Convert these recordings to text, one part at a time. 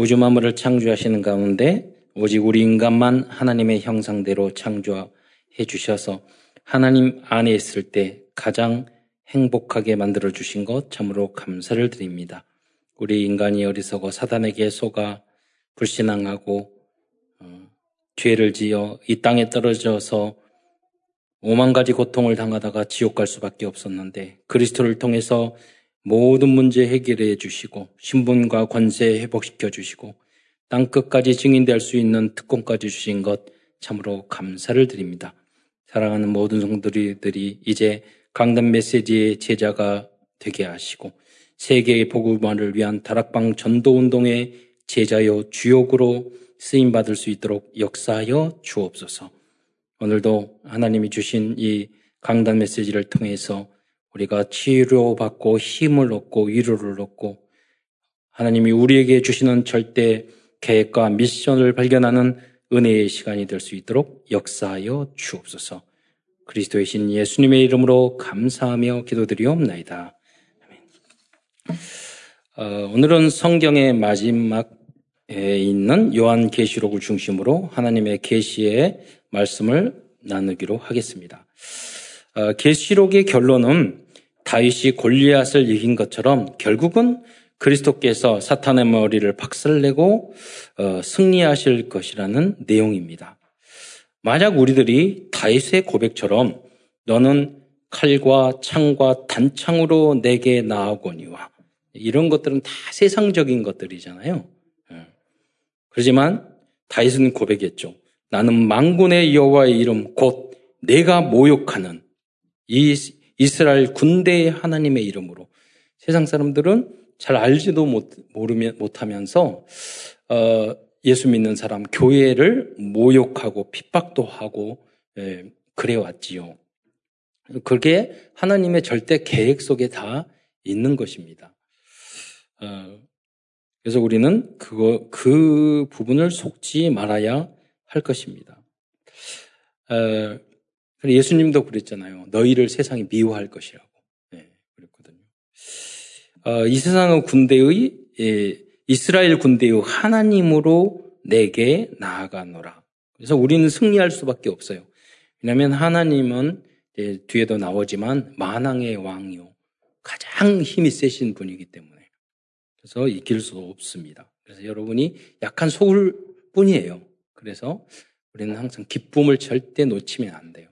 우주 만물을 창조하시는 가운데 오직 우리 인간만 하나님의 형상대로 창조해 주셔서 하나님 안에 있을 때 가장 행복하게 만들어 주신 것 참으로 감사를 드립니다. 우리 인간이 어리석어 사단에게 속아 불신앙하고 어, 죄를 지어 이 땅에 떨어져서 오만 가지 고통을 당하다가 지옥 갈 수밖에 없었는데 그리스도를 통해서 모든 문제 해결해 주시고 신분과 권세 회복시켜 주시고 땅 끝까지 증인될 수 있는 특권까지 주신 것 참으로 감사를 드립니다. 사랑하는 모든 성도들이 이제 강단 메시지의 제자가 되게 하시고 세계의 복음화를 위한 다락방 전도 운동의 제자여 주역으로 쓰임 받을 수 있도록 역사하여 주옵소서. 오늘도 하나님이 주신 이 강단 메시지를 통해서 우리가 치료받고 힘을 얻고 위로를 얻고 하나님이 우리에게 주시는 절대 계획과 미션을 발견하는 은혜의 시간이 될 수 있도록 역사하여 주옵소서. 그리스도의 신 예수님의 이름으로 감사하며 기도드리옵나이다. 어, 오늘은 성경의 마지막에 있는 요한 계시록을 중심으로 하나님의 계시의 말씀을 나누기로 하겠습니다. 어, 계시록의 결론은 다윗이 골리앗을 이긴 것처럼 결국은 그리스도께서 사탄의 머리를 박살내고 어, 승리하실 것이라는 내용입니다. 만약 우리들이 다윗의 고백처럼 너는 칼과 창과 단창으로 내게 나아오거니와 이런 것들은 다 세상적인 것들이잖아요. 예. 그렇지만 다윗은 고백했죠. 나는 망군의 여호와의 이름 곧 내가 모욕하는 이 이스라엘 군대의 하나님의 이름으로 세상 사람들은 잘 알지도 못, 모르면, 못하면서, 어, 예수 믿는 사람, 교회를 모욕하고 핍박도 하고, 예, 그래왔지요. 그게 하나님의 절대 계획 속에 다 있는 것입니다. 어, 그래서 우리는 그거, 그 부분을 속지 말아야 할 것입니다. 어, 예수님도 그랬잖아요. 너희를 세상이 미워할 것이라고. 네, 그랬거든요. 어, 이 세상의 군대의 예, 이스라엘 군대의 하나님으로 내게 나아가노라. 그래서 우리는 승리할 수밖에 없어요. 왜냐하면 하나님은 예, 뒤에도 나오지만 만왕의 왕이요. 가장 힘이 세신 분이기 때문에. 그래서 이길 수 없습니다. 그래서 여러분이 약한 소울 뿐이에요. 그래서 우리는 항상 기쁨을 절대 놓치면 안 돼요.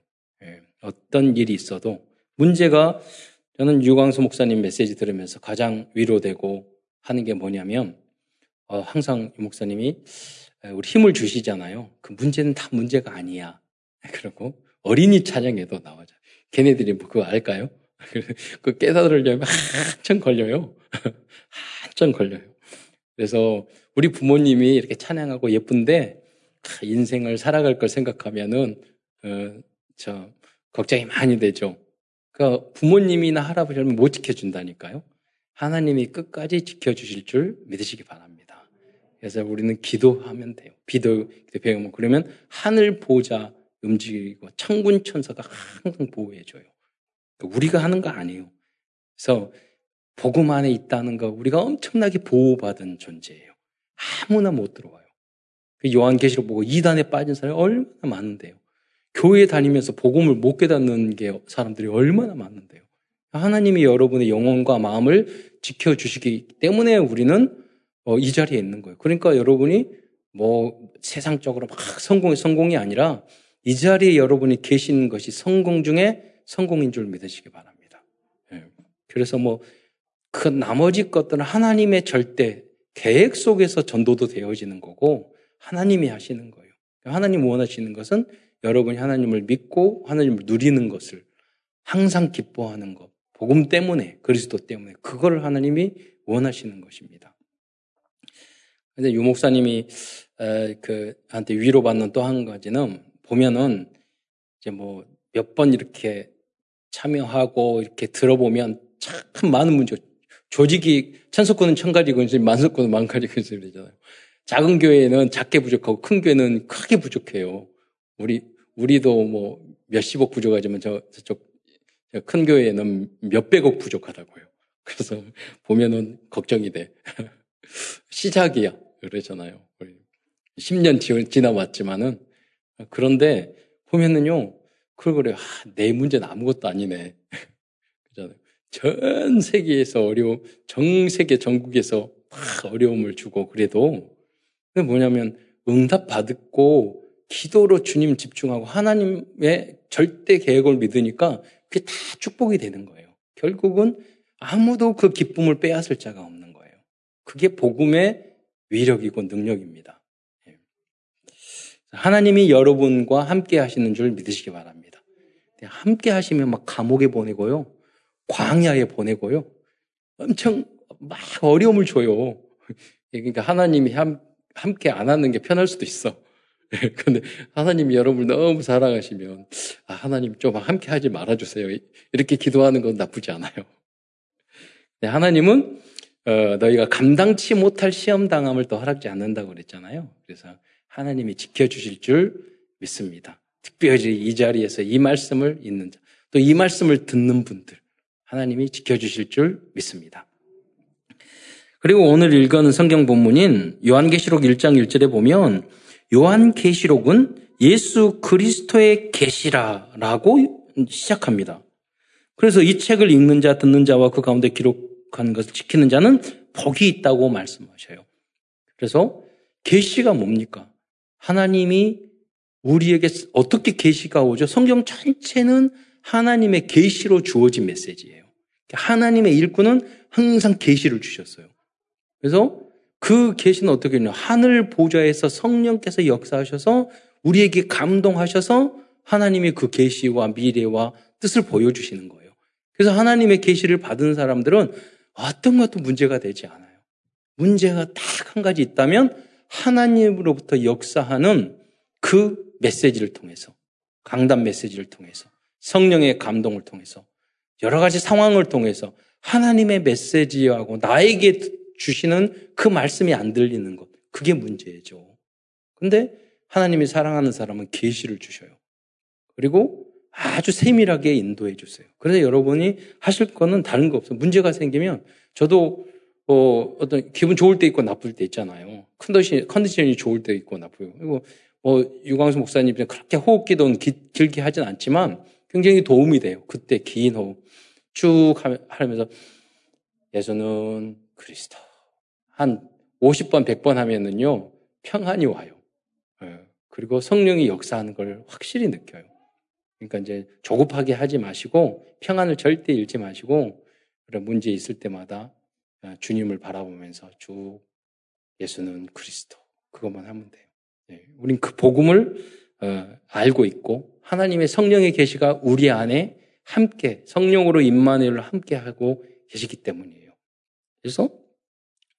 어떤 일이 있어도 문제가 저는 유광수 목사님 메시지 들으면서 가장 위로되고 하는 게 뭐냐면 어, 항상 유 목사님이 우리 힘을 주시잖아요. 그 문제는 다 문제가 아니야. 그리고 어린이 찬양에도 나오죠. 걔네들이 뭐 그거 알까요? 그 깨달으려면 한참 걸려요. 한참 걸려요. 그래서 우리 부모님이 이렇게 찬양하고 예쁜데 인생을 살아갈 걸 생각하면은 어, 저 걱정이 많이 되죠. 그 부모님이나 할아버지는 못 지켜준다니까요. 하나님이 끝까지 지켜주실 줄 믿으시기 바랍니다. 그래서 우리는 기도하면 돼요. 기도, 기도 배우면 그러면 하늘 보자 움직이고 천군 천사가 항상 보호해줘요. 그러니까 우리가 하는 거 아니에요. 그래서 복음 안에 있다는 거 우리가 엄청나게 보호받은 존재예요. 아무나 못 들어와요. 그 요한계시록 보고 이단에 빠진 사람이 얼마나 많은데요. 교회 다니면서 복음을 못 깨닫는 게 사람들이 얼마나 많은데요. 하나님이 여러분의 영혼과 마음을 지켜주시기 때문에 우리는 어, 이 자리에 있는 거예요. 그러니까 여러분이 뭐 세상적으로 막 성공이 성공이 아니라 이 자리에 여러분이 계신 것이 성공 중에 성공인 줄 믿으시기 바랍니다. 예. 그래서 뭐 그 나머지 것들은 하나님의 절대 계획 속에서 전도도 되어지는 거고 하나님이 하시는 거예요. 하나님 원하시는 것은 여러분이 하나님을 믿고 하나님을 누리는 것을 항상 기뻐하는 것. 복음 때문에, 그리스도 때문에, 그걸 하나님이 원하시는 것입니다. 근데 유 목사님이, 그, 한테 위로받는 또 한 가지는 보면은 이제 뭐 몇 번 이렇게 참여하고 이렇게 들어보면 참 많은 문제, 조직이 천석권은 천가지 근실, 만석권은 만가지 근실이잖아요. 작은 교회는 작게 부족하고 큰 교회는 크게 부족해요. 우리, 우리도 뭐 몇십억 부족하지만 저, 저쪽 큰 교회에는 몇백억 부족하다고요. 그래서 보면은 걱정이 돼. 시작이야. 그러잖아요. 10년 지나왔지만은 그런데 보면은요, 그걸 그래, 아, 내 문제는 아무것도 아니네. 그잖아요. 전 세계에서 어려움, 전 세계 전국에서 막 어려움을 주고 그래도 뭐냐면 응답 받고 기도로 주님 집중하고 하나님의 절대 계획을 믿으니까 그게 다 축복이 되는 거예요. 결국은 아무도 그 기쁨을 빼앗을 자가 없는 거예요. 그게 복음의 위력이고 능력입니다. 예. 하나님이 여러분과 함께 하시는 줄 믿으시기 바랍니다. 함께 하시면 막 감옥에 보내고요. 광야에 보내고요. 엄청 막 어려움을 줘요. 그러니까 하나님이 함, 함께 안 하는 게 편할 수도 있어. 근데 하나님이 여러분을 너무 사랑하시면 아, 하나님 좀 함께 하지 말아주세요. 이렇게 기도하는 건 나쁘지 않아요. 하나님은 어, 너희가 감당치 못할 시험 당함을 또 허락지 않는다고 그랬잖아요. 그래서 하나님이 지켜주실 줄 믿습니다. 특별히 이 자리에서 이 말씀을 읽는 자, 또 이 말씀을 듣는 분들, 하나님이 지켜주실 줄 믿습니다. 그리고 오늘 읽은 성경 본문인 요한계시록 1장 1절에 보면 요한계시록은 예수 그리스도의 계시라라고 시작합니다. 그래서 이 책을 읽는 자, 듣는 자와 그 가운데 기록한 것을 지키는 자는 복이 있다고 말씀하셔요. 그래서 계시가 뭡니까? 하나님이 우리에게 어떻게 계시가 오죠? 성경 전체는 하나님의 계시로 주어진 메시지예요. 하나님의 일꾼은 항상 계시를 주셨어요. 그래서 그 계시는 어떻게 했냐? 하늘 보좌에서 성령께서 역사하셔서 우리에게 감동하셔서 하나님이 그 계시와 미래와 뜻을 보여주시는 거예요. 그래서 하나님의 계시를 받은 사람들은 어떤 것도 문제가 되지 않아요. 문제가 딱 한 가지 있다면 하나님으로부터 역사하는 그 메시지를 통해서 강단 메시지를 통해서 성령의 감동을 통해서 여러 가지 상황을 통해서 하나님의 메시지하고 나에게 주시는 그 말씀이 안 들리는 것. 그게 문제죠. 근데 하나님이 사랑하는 사람은 계시를 주셔요. 그리고 아주 세밀하게 인도해 주세요. 그래서 여러분이 하실 거는 다른 거 없어요. 문제가 생기면 저도 어, 어떤 기분 좋을 때 있고 나쁠 때 있잖아요. 컨디션, 컨디션이 좋을 때 있고 나쁘고. 그리고 뭐 유광수 목사님 그렇게 호흡 기도는 기, 길게 하진 않지만 굉장히 도움이 돼요. 그때 긴 호흡 쭉 하면서 예수는 그리스도 한 50번, 100번 하면은요, 평안이 와요. 예. 그리고 성령이 역사하는 걸 확실히 느껴요. 그러니까 이제 조급하게 하지 마시고, 평안을 절대 잃지 마시고, 그런 문제 있을 때마다 아, 주님을 바라보면서 쭉 예수는 그리스도. 그것만 하면 돼요. 네. 우린 그 복음을 어, 알고 있고, 하나님의 성령의 계시가 우리 안에 함께, 성령으로 임마누엘을 함께 하고 계시기 때문이에요. 그래서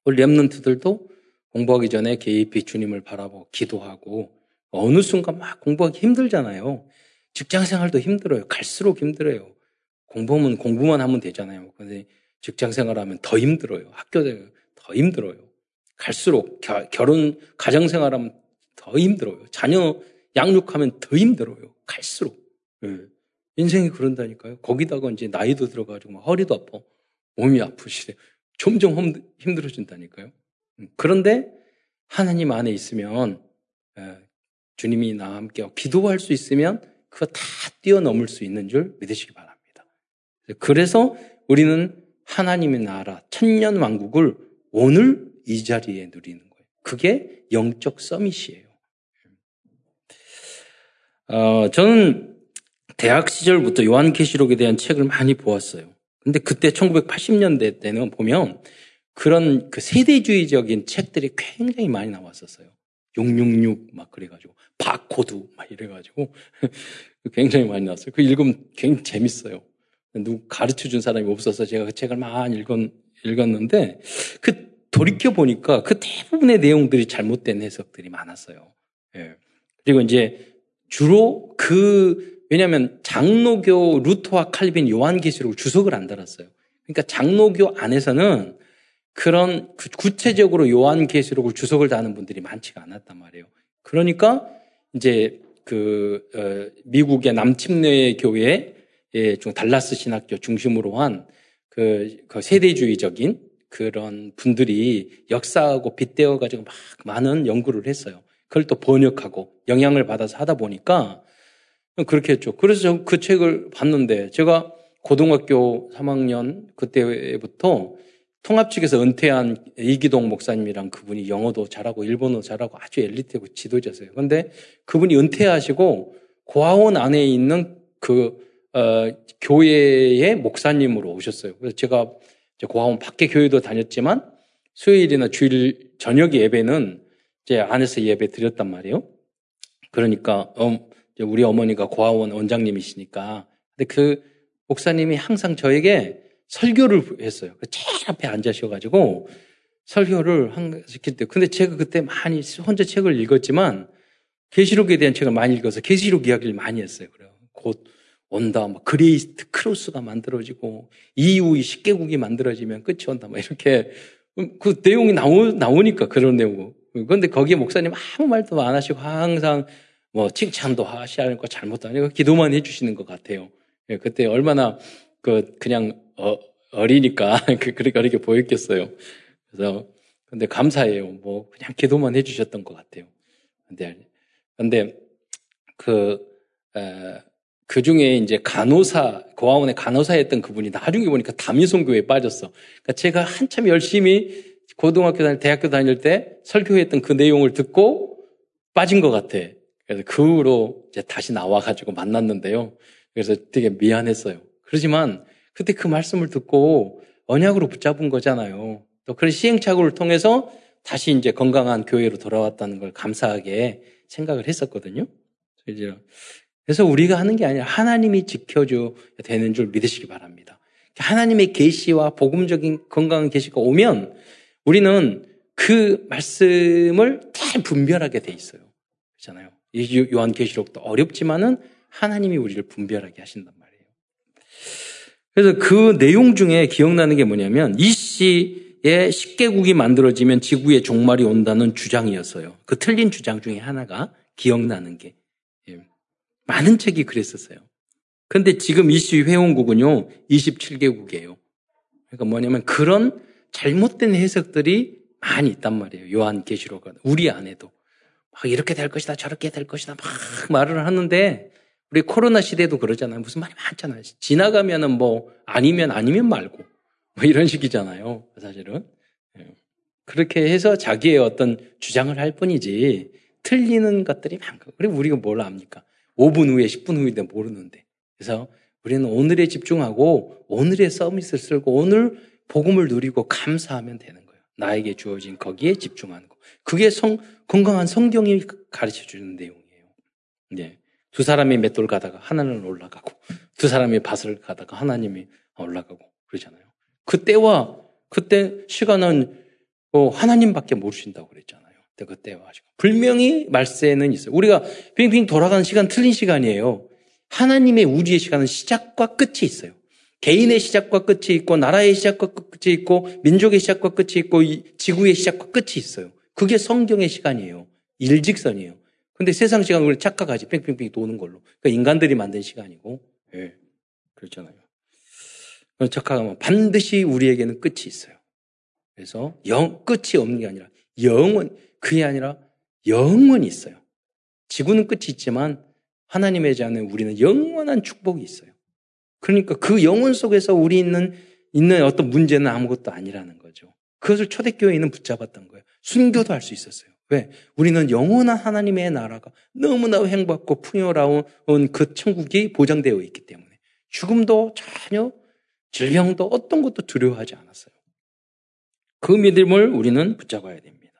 우리 랩런트들도 공부하기 전에 개입히 주님을 바라보고 기도하고 어느 순간 막 공부하기 힘들잖아요. 직장 생활도 힘들어요. 갈수록 힘들어요. 공부하면 공부만 하면 되잖아요. 근데 직장 생활하면 더 힘들어요. 학교 더 힘들어요. 갈수록 겨, 결혼 가정 생활하면 더 힘들어요. 자녀 양육하면 더 힘들어요. 갈수록. 네. 인생이 그런다니까요. 거기다가 이제 나이도 들어가지고 허리도 아파. 몸이 아프시래. 점점 힘들어진다니까요. 음, 그런데 하나님 안에 있으면 주님이 나와 함께 기도할 수 있으면 그거 다 뛰어넘을 수 있는 줄 믿으시기 바랍니다. 그래서 우리는 하나님의 나라 천년 왕국을 오늘 이 자리에 누리는 거예요. 그게 영적 서밋이에요. 어, 저는 대학 시절부터 요한계시록에 대한 책을 많이 보았어요. 근데 그때 1980년대 때는 보면 그런 그 세대주의적인 책들이 굉장히 많이 나왔었어요. 666 막 그래가지고 바코드 막 이래가지고 굉장히 많이 나왔어요. 그 읽으면 굉장히 재밌어요. 누구 가르쳐 준 사람이 없어서 제가 그 책을 많이 읽었, 읽었는데 그 돌이켜 보니까 그 대부분의 내용들이 잘못된 해석들이 많았어요. 예. 그리고 이제 주로 그 왜냐하면 장로교 루터와 칼빈 요한계시록 주석을 안 달았어요. 그러니까 장로교 안에서는 그런 구체적으로 요한계시록을 주석을 다는 분들이 많지가 않았단 말이에요. 그러니까 이제 그 어, 미국의 남침내 교회 좀 달라스 신학교 중심으로 한그 그 세대주의적인 그런 분들이 역사하고 빗대어 가지고 막 많은 연구를 했어요. 그걸 또 번역하고 영향을 받아서 하다 보니까 그렇게 했죠. 그래서 그 책을 봤는데 제가 고등학교 3학년 그때부터 통합 측에서 은퇴한 이기동 목사님이랑 그분이 영어도 잘하고 일본어 잘하고 아주 엘리트 지도자세요. 그런데 그분이 은퇴하시고 고아원 안에 있는 그 어, 교회의 목사님으로 오셨어요. 그래서 제가 고아원 밖에 교회도 다녔지만 수요일이나 주일 저녁 예배는 이제 안에서 예배 드렸단 말이에요. 그러니까 어, 우리 어머니가 고아원 원장님이시니까 근데 그 목사님이 항상 저에게 설교를 했어요. 그 제일 앞에 앉으셔가지고 설교를 한, 때 근데 제가 그때 많이 혼자 책을 읽었지만 계시록에 대한 책을 많이 읽어서 계시록 이야기를 많이 했어요. 그래요. 곧 온다. 막 greatest cross가 만들어지고 이후이 십계국이 만들어지면 끝이 온다. 막 이렇게 그 내용이 나오, 나오니까 그런 내용. 그런데 거기에 목사님 아무 말도 안 하시고 항상 뭐 칭찬도 하시지 고 잘못도 아니고 기도만 해주시는 것 같아요. 예, 그때 얼마나 그 그냥 어, 어리니까 그, 그렇게 어리게 보였겠어요. 그래서 근데 감사해요. 뭐 그냥 기도만 해주셨던 것 같아요. 근데 근데 그 에, 그 중에 이제 간호사 고아원의 간호사였던 그분이 나중에 보니까 다미송교회에 빠졌어. 그러니까 제가 한참 열심히 고등학교 다닐 대학교 다닐 때 설교했던 그 내용을 듣고 빠진 것 같아. 그래서 그 후로 이제 다시 나와가지고 만났는데요. 그래서 되게 미안했어요. 그렇지만 그때 그 말씀을 듣고 언약으로 붙잡은 거잖아요. 또 그런 시행착오를 통해서 다시 이제 건강한 교회로 돌아왔다는 걸 감사하게 생각을 했었거든요. 그래서 우리가 하는 게 아니라 하나님이 지켜줘야 되는 줄 믿으시기 바랍니다. 하나님의 계시와 복음적인 건강한 계시가 오면 우리는 그 말씀을 잘 분별하게 돼 있어요. 그렇잖아요. 요한 계시록도 어렵지만은 하나님이 우리를 분별하게 하신단 말이에요. 그래서 그 내용 중에 기억나는 게 뭐냐면 이 시의 십계국이 만들어지면 지구의 종말이 온다는 주장이었어요. 그 틀린 주장 중에 하나가 기억나는 게 예. 많은 책이 그랬었어요. 근데 지금 이시 회원국은요 27개국이에요. 그러니까 뭐냐면 그런 잘못된 해석들이 많이 있단 말이에요. 요한 계시록은 우리 안에도 막 이렇게 될 것이다 저렇게 될 것이다 막 말을 하는데 우리 코로나 시대도 그러잖아요. 무슨 말이 많잖아요. 지나가면은 뭐 아니면 아니면 말고 뭐 이런 식이잖아요. 사실은. 예. 그렇게 해서 자기의 어떤 주장을 할 뿐이지 틀리는 것들이 많고. 그리고 우리가 뭘 압니까? 5분 후에 10분 후인데 모르는데. 그래서 우리는 오늘에 집중하고 오늘의 서밋을 쓸고 오늘 복음을 누리고 감사하면 되는 거예요. 나에게 주어진 거기에 집중하는 거. 그게 성, 건강한 성경이 가르쳐 주는 내용이에요. 네. 두 사람이 맷돌 가다가 하나는 올라가고 두 사람이 밭을 가다가 하나님이 올라가고 그러잖아요. 그때와 그때 시간은 뭐 하나님밖에 모르신다고 그랬잖아요. 그때와 지금 분명히 말세는 있어요. 우리가 빙빙 돌아가는 시간 틀린 시간이에요. 하나님의 우주의 시간은 시작과 끝이 있어요. 개인의 시작과 끝이 있고 나라의 시작과 끝이 있고 민족의 시작과 끝이 있고 지구의 시작과 끝이 있어요. 그게 성경의 시간이에요. 일직선이에요. 근데 세상 시간을 착각하지. 뺑뺑뺑 도는 걸로. 그러니까 인간들이 만든 시간이고. 예. 네. 그렇잖아요. 착각하면 반드시 우리에게는 끝이 있어요. 그래서 영, 끝이 없는 게 아니라 영원, 그게 아니라 영원히 있어요. 지구는 끝이 있지만 하나님의 자는 우리는 영원한 축복이 있어요. 그러니까 그 영혼 속에서 우리 있는, 있는 어떤 문제는 아무것도 아니라는 거죠. 그것을 초대교회는 붙잡았던 거예요. 순교도 할 수 있었어요. 왜? 우리는 영원한 하나님의 나라가 너무나 행복하고 풍요로운 그 천국이 보장되어 있기 때문에 죽음도 전혀 질병도 어떤 것도 두려워하지 않았어요. 그 믿음을 우리는 붙잡아야 됩니다.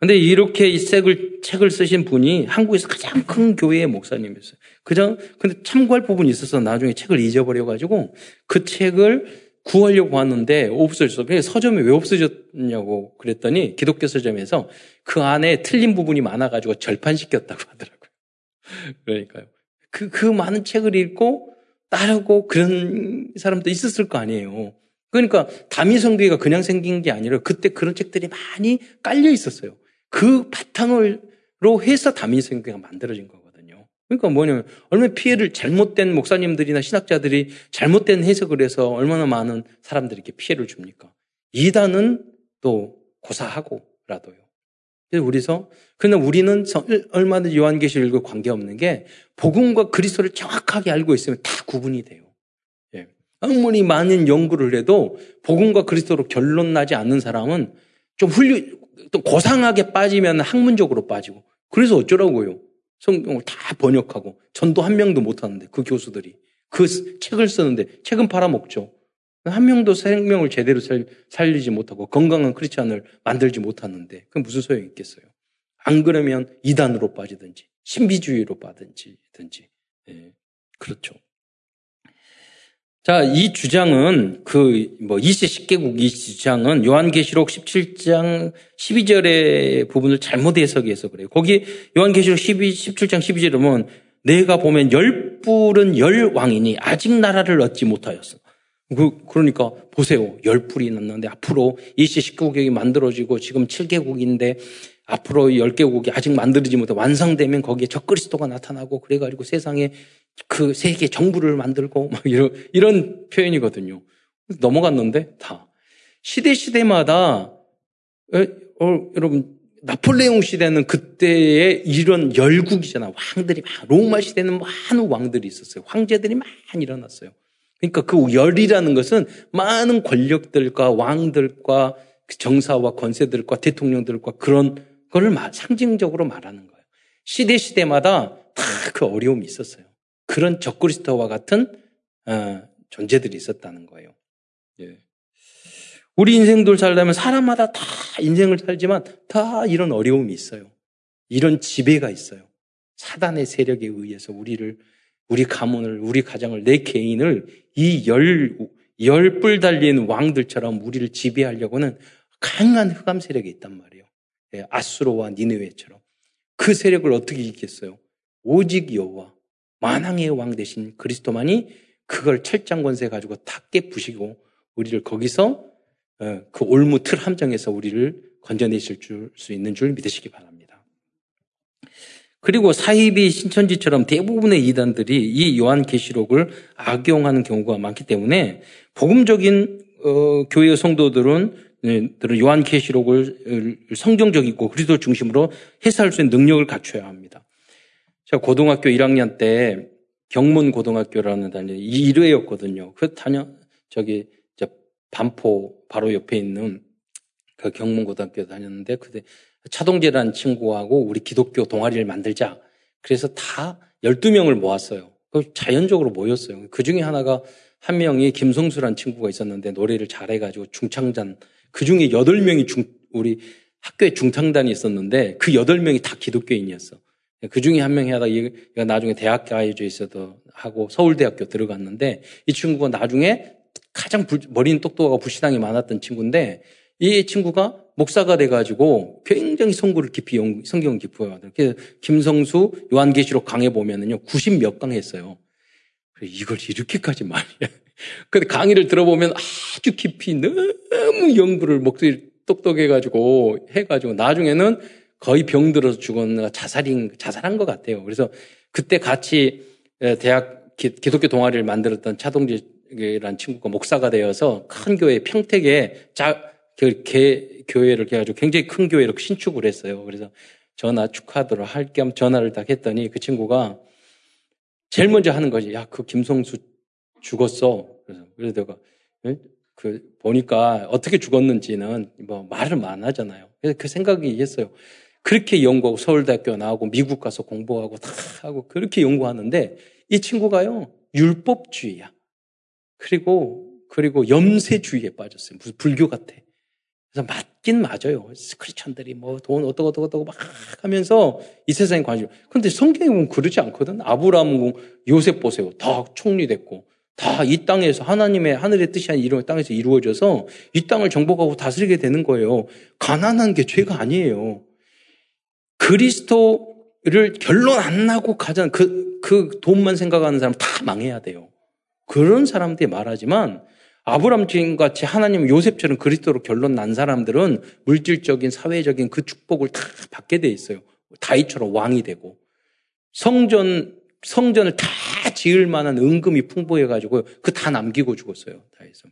근데 이렇게 이 책을, 책을 쓰신 분이 한국에서 가장 큰 교회의 목사님이었어요. 그냥, 근데 참고할 부분이 있어서 나중에 책을 잊어버려가지고 그 책을 구하려고 하는데 없어졌어. 왜 서점이 왜 없어졌냐고 그랬더니 기독교 서점에서 그 안에 틀린 부분이 많아가지고 절판시켰다고 하더라고요. 그러니까요. 그, 그 많은 책을 읽고 따르고 그런 사람도 있었을 거 아니에요. 그러니까 다미성교회가 그냥 생긴 게 아니라 그때 그런 책들이 많이 깔려 있었어요. 그 바탕으로 해서 다미성교회가 만들어진 거거든요. 그러니까 뭐냐면 얼마나 피해를 잘못된 목사님들이나 신학자들이 잘못된 해석을 해서 얼마나 많은 사람들에게 피해를 줍니까? 이단은 또 고사하고라도요. 우리서 그러나 우리는 얼마든지 요한계시를 읽고 관계없는 게 복음과 그리스도를 정확하게 알고 있으면 다 구분이 돼요. 예. 아무리 많은 연구를 해도 복음과 그리스도로 결론 나지 않는 사람은 좀 훌륭 또 고상하게 빠지면 학문적으로 빠지고 그래서 어쩌라고요? 성경을 다 번역하고 전도 한 명도 못 하는데 그 교수들이 그 책을 쓰는데 책은 팔아먹죠. 한 명도 생명을 제대로 살, 살리지 못하고 건강한 크리스찬을 만들지 못하는데 그 무슨 소용이 있겠어요? 안 그러면 이단으로 빠지든지 신비주의로 빠든지 든지 예, 그렇죠. 자, 이 주장은 그 뭐 20, 10개국 이 주장은 요한계시록 17장 12절의 부분을 잘못 해석해서 그래요. 거기 요한계시록 12, 17장 12절에 보면 내가 보면 열 뿔은 열 왕이니 아직 나라를 얻지 못하였어. 그, 그러니까 보세요. 열 뿔이 났는데 앞으로 20, 19개국이 만들어지고 지금 7개국인데 앞으로 10개국이 아직 만들어지지 못해 완성되면 거기에 적그리스도가 나타나고 그래가지고 세상에 그 세계 정부를 만들고 막 이런, 이런 표현이거든요. 넘어갔는데 다. 시대 시대마다 에, 어, 여러분 나폴레옹 시대는 그때의 이런 열국이잖아. 왕들이 막 로마 시대는 많은 왕들이 있었어요. 황제들이 많이 일어났어요. 그러니까 그 열이라는 것은 많은 권력들과 왕들과 정사와 권세들과 대통령들과 그런 그걸 상징적으로 말하는 거예요. 시대 시대마다 다 그 어려움이 있었어요. 그런 적그리스도와 같은 어, 존재들이 있었다는 거예요. 예. 우리 인생들 살려면 사람마다 다 인생을 살지만 다 이런 어려움이 있어요. 이런 지배가 있어요. 사단의 세력에 의해서 우리를, 우리 가문을, 우리 가정을, 내 개인을 이 열, 열불 달린 왕들처럼 우리를 지배하려고는 강한 흑암 세력이 있단 말이에요. 예, 아수로와 니느웨처럼 그 세력을 어떻게 이기겠어요? 오직 여호와 만왕의 왕 대신 그리스도만이 그걸 철장 권세 가지고 다 깨부시고 우리를 거기서 어, 그 올무 틀 함정에서 우리를 건져내실 줄, 수 있는 줄 믿으시기 바랍니다. 그리고 사이비 신천지처럼 대부분의 이단들이 이 요한계시록을 악용하는 경우가 많기 때문에 복음적인 어, 교회 성도들은 네, 요한계시록을 성경적이고 그리스도 중심으로 해석할 수 있는 능력을 갖춰야 합니다. 제가 고등학교 1학년 때 경문 고등학교라는 단위 1회였거든요. 그 다녀 저기 저 반포 바로 옆에 있는 그 경문 고등학교 다녔는데 그때 차동재라는 친구하고 우리 기독교 동아리를 만들자. 그래서 다 12명을 모았어요. 그 자연적으로 모였어요. 그 중에 하나가 한 명이 김성수라는 친구가 있었는데 노래를 잘해가지고 중창단 그 중에 8명이 중, 우리 학교에 중창단이 있었는데 그 8명이 다 기독교인이었어. 그 중에 한 명이 하다가 얘가 나중에 대학 가해져 있어도 하고 서울대학교 들어갔는데 이 친구가 나중에 가장 불, 머리는 똑똑하고 불신앙이 많았던 친구인데 이 친구가 목사가 돼가지고 굉장히 성구를 깊이 연, 성경 깊이 하거든요. 그래서 김성수 요한계시록 강해 보면은요 90 몇 강 했어요. 이걸 이렇게까지 많이 근데 강의를 들어보면 아주 깊이 너무 연구를 목소리 똑똑해가지고 해가지고 나중에는 거의 병들어서 죽었나 자살인, 자살한 것 같아요. 그래서 그때 같이 대학 기 독교 동아리를 만들었던 차동지라는 친구가 목사가 되어서 큰 교회 평택에 자, 그 개, 교회를 해가지고 굉장히 큰 교회로 신축을 했어요. 그래서 전화 축하드로 할겸 전화를 딱 했더니 그 친구가 제일 먼저 하는 거지. 야, 그 김성수 죽었어. 그래서, 내가, 그, 보니까 어떻게 죽었는지는 뭐 말을 안 하잖아요. 그래서 그 생각이 했어요. 그렇게 연구하고 서울대학교 나오고 미국 가서 공부하고 다 하고 그렇게 연구하는데 이 친구가요, 율법주의야. 그리고, 그리고 염세주의에 빠졌어요. 무슨 불교 같아. 그래서 맞긴 맞아요. 크리스천들이 뭐 돈 어떠고 어떠고 어떠고 막 하면서 이 세상에 관심. 근데 성경에 보면 그러지 않거든. 아브라함, 요셉 보세요. 다 총리 됐고. 다 이 땅에서 하나님의 하늘의 뜻이 아닌 이런 땅에서 이루어져서 이 땅을 정복하고 다스리게 되는 거예요. 가난한 게 죄가 아니에요. 그리스도를 결론 안 나고 가장 그, 그 돈만 생각하는 사람 다 망해야 돼요. 그런 사람들이 말하지만 아브람 주인 같이 하나님 요셉처럼 그리스도로 결론 난 사람들은 물질적인 사회적인 그 축복을 다 받게 돼 있어요. 다이처럼 왕이 되고 성전 성전을 다 지을 만한 은금이 풍부해 가지고 그 다 남기고 죽었어요. 다 해서.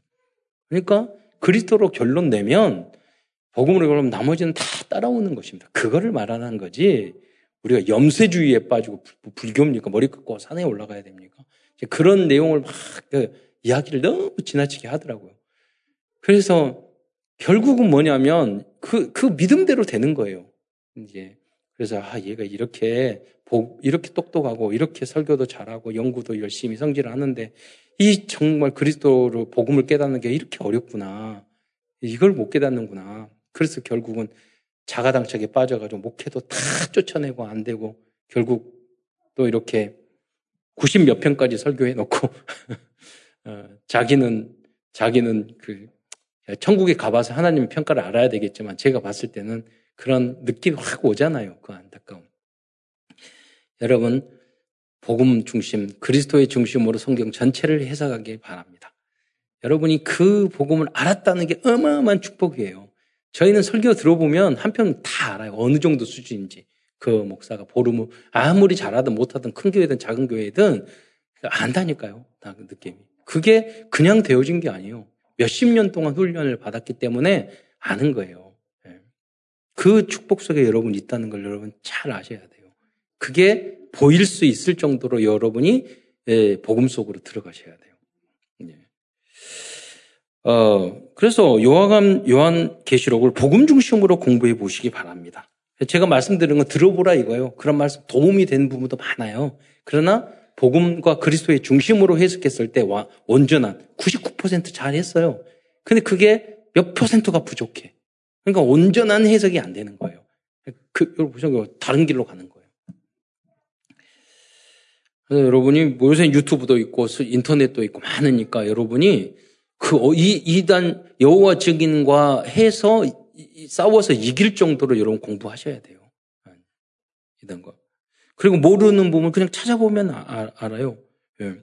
그러니까 그리스도로 결론 내면 복음으로 그러면 나머지는 다 따라오는 것입니다. 그거를 말하는 거지. 우리가 염세주의에 빠지고 불 교입니까? 머리 깎고 산에 올라가야 됩니까? 그런 내용을 막 그 이야기를 너무 지나치게 하더라고요. 그래서 결국은 뭐냐면 그, 그 믿음대로 되는 거예요. 이제. 그래서 아, 얘가 이렇게 복, 이렇게 똑똑하고 이렇게 설교도 잘하고 연구도 열심히 성질을 하는데 이 정말 그리스도로 복음을 깨닫는 게 이렇게 어렵구나. 이걸 못 깨닫는구나. 그래서 결국은 자가당착에 빠져가지고 목회도 다 쫓아내고 안 되고 결국 또 이렇게 90 몇 편까지 설교해 놓고 어, 자기는 자기는 그 천국에 가봐서 하나님의 평가를 알아야 되겠지만 제가 봤을 때는 그런 느낌이 확 오잖아요. 그 안타까움. 여러분 복음 중심 그리스도의 중심으로 성경 전체를 해석하길 바랍니다. 여러분이 그 복음을 알았다는 게 어마어마한 축복이에요. 저희는 설교 들어보면 한편 다 알아요. 어느 정도 수준인지. 그 목사가 보름을 아무리 잘하든 못하든 큰 교회든 작은 교회든 안다니까요. 다 그 느낌이. 그게 그냥 되어진 게 아니에요. 몇십 년 동안 훈련을 받았기 때문에 아는 거예요. 예. 그 축복 속에 여러분 있다는 걸 여러분 잘 아셔야 돼요. 그게 보일 수 있을 정도로 여러분이 예, 복음 속으로 들어가셔야 돼요. 어, 그래서 요한감, 요한 계시록을 복음 중심으로 공부해 보시기 바랍니다. 제가 말씀드린 건 들어보라 이거예요. 그런 말씀 도움이 되는 부분도 많아요. 그러나 복음과 그리스도의 중심으로 해석했을 때 와, 온전한 99% 잘했어요. 근데 그게 몇 퍼센트가 부족해. 그러니까 온전한 해석이 안 되는 거예요. 그, 여러분 보시면 다른 길로 가는 거예요. 그래서 여러분이 뭐 요새 유튜브도 있고 인터넷도 있고 많으니까 여러분이 그 이, 이단 여호와 증인과 해서 싸워서 이길 정도로 여러분 공부하셔야 돼요. 이단과. 그리고 모르는 부분 그냥 찾아보면 아, 알아요. 예.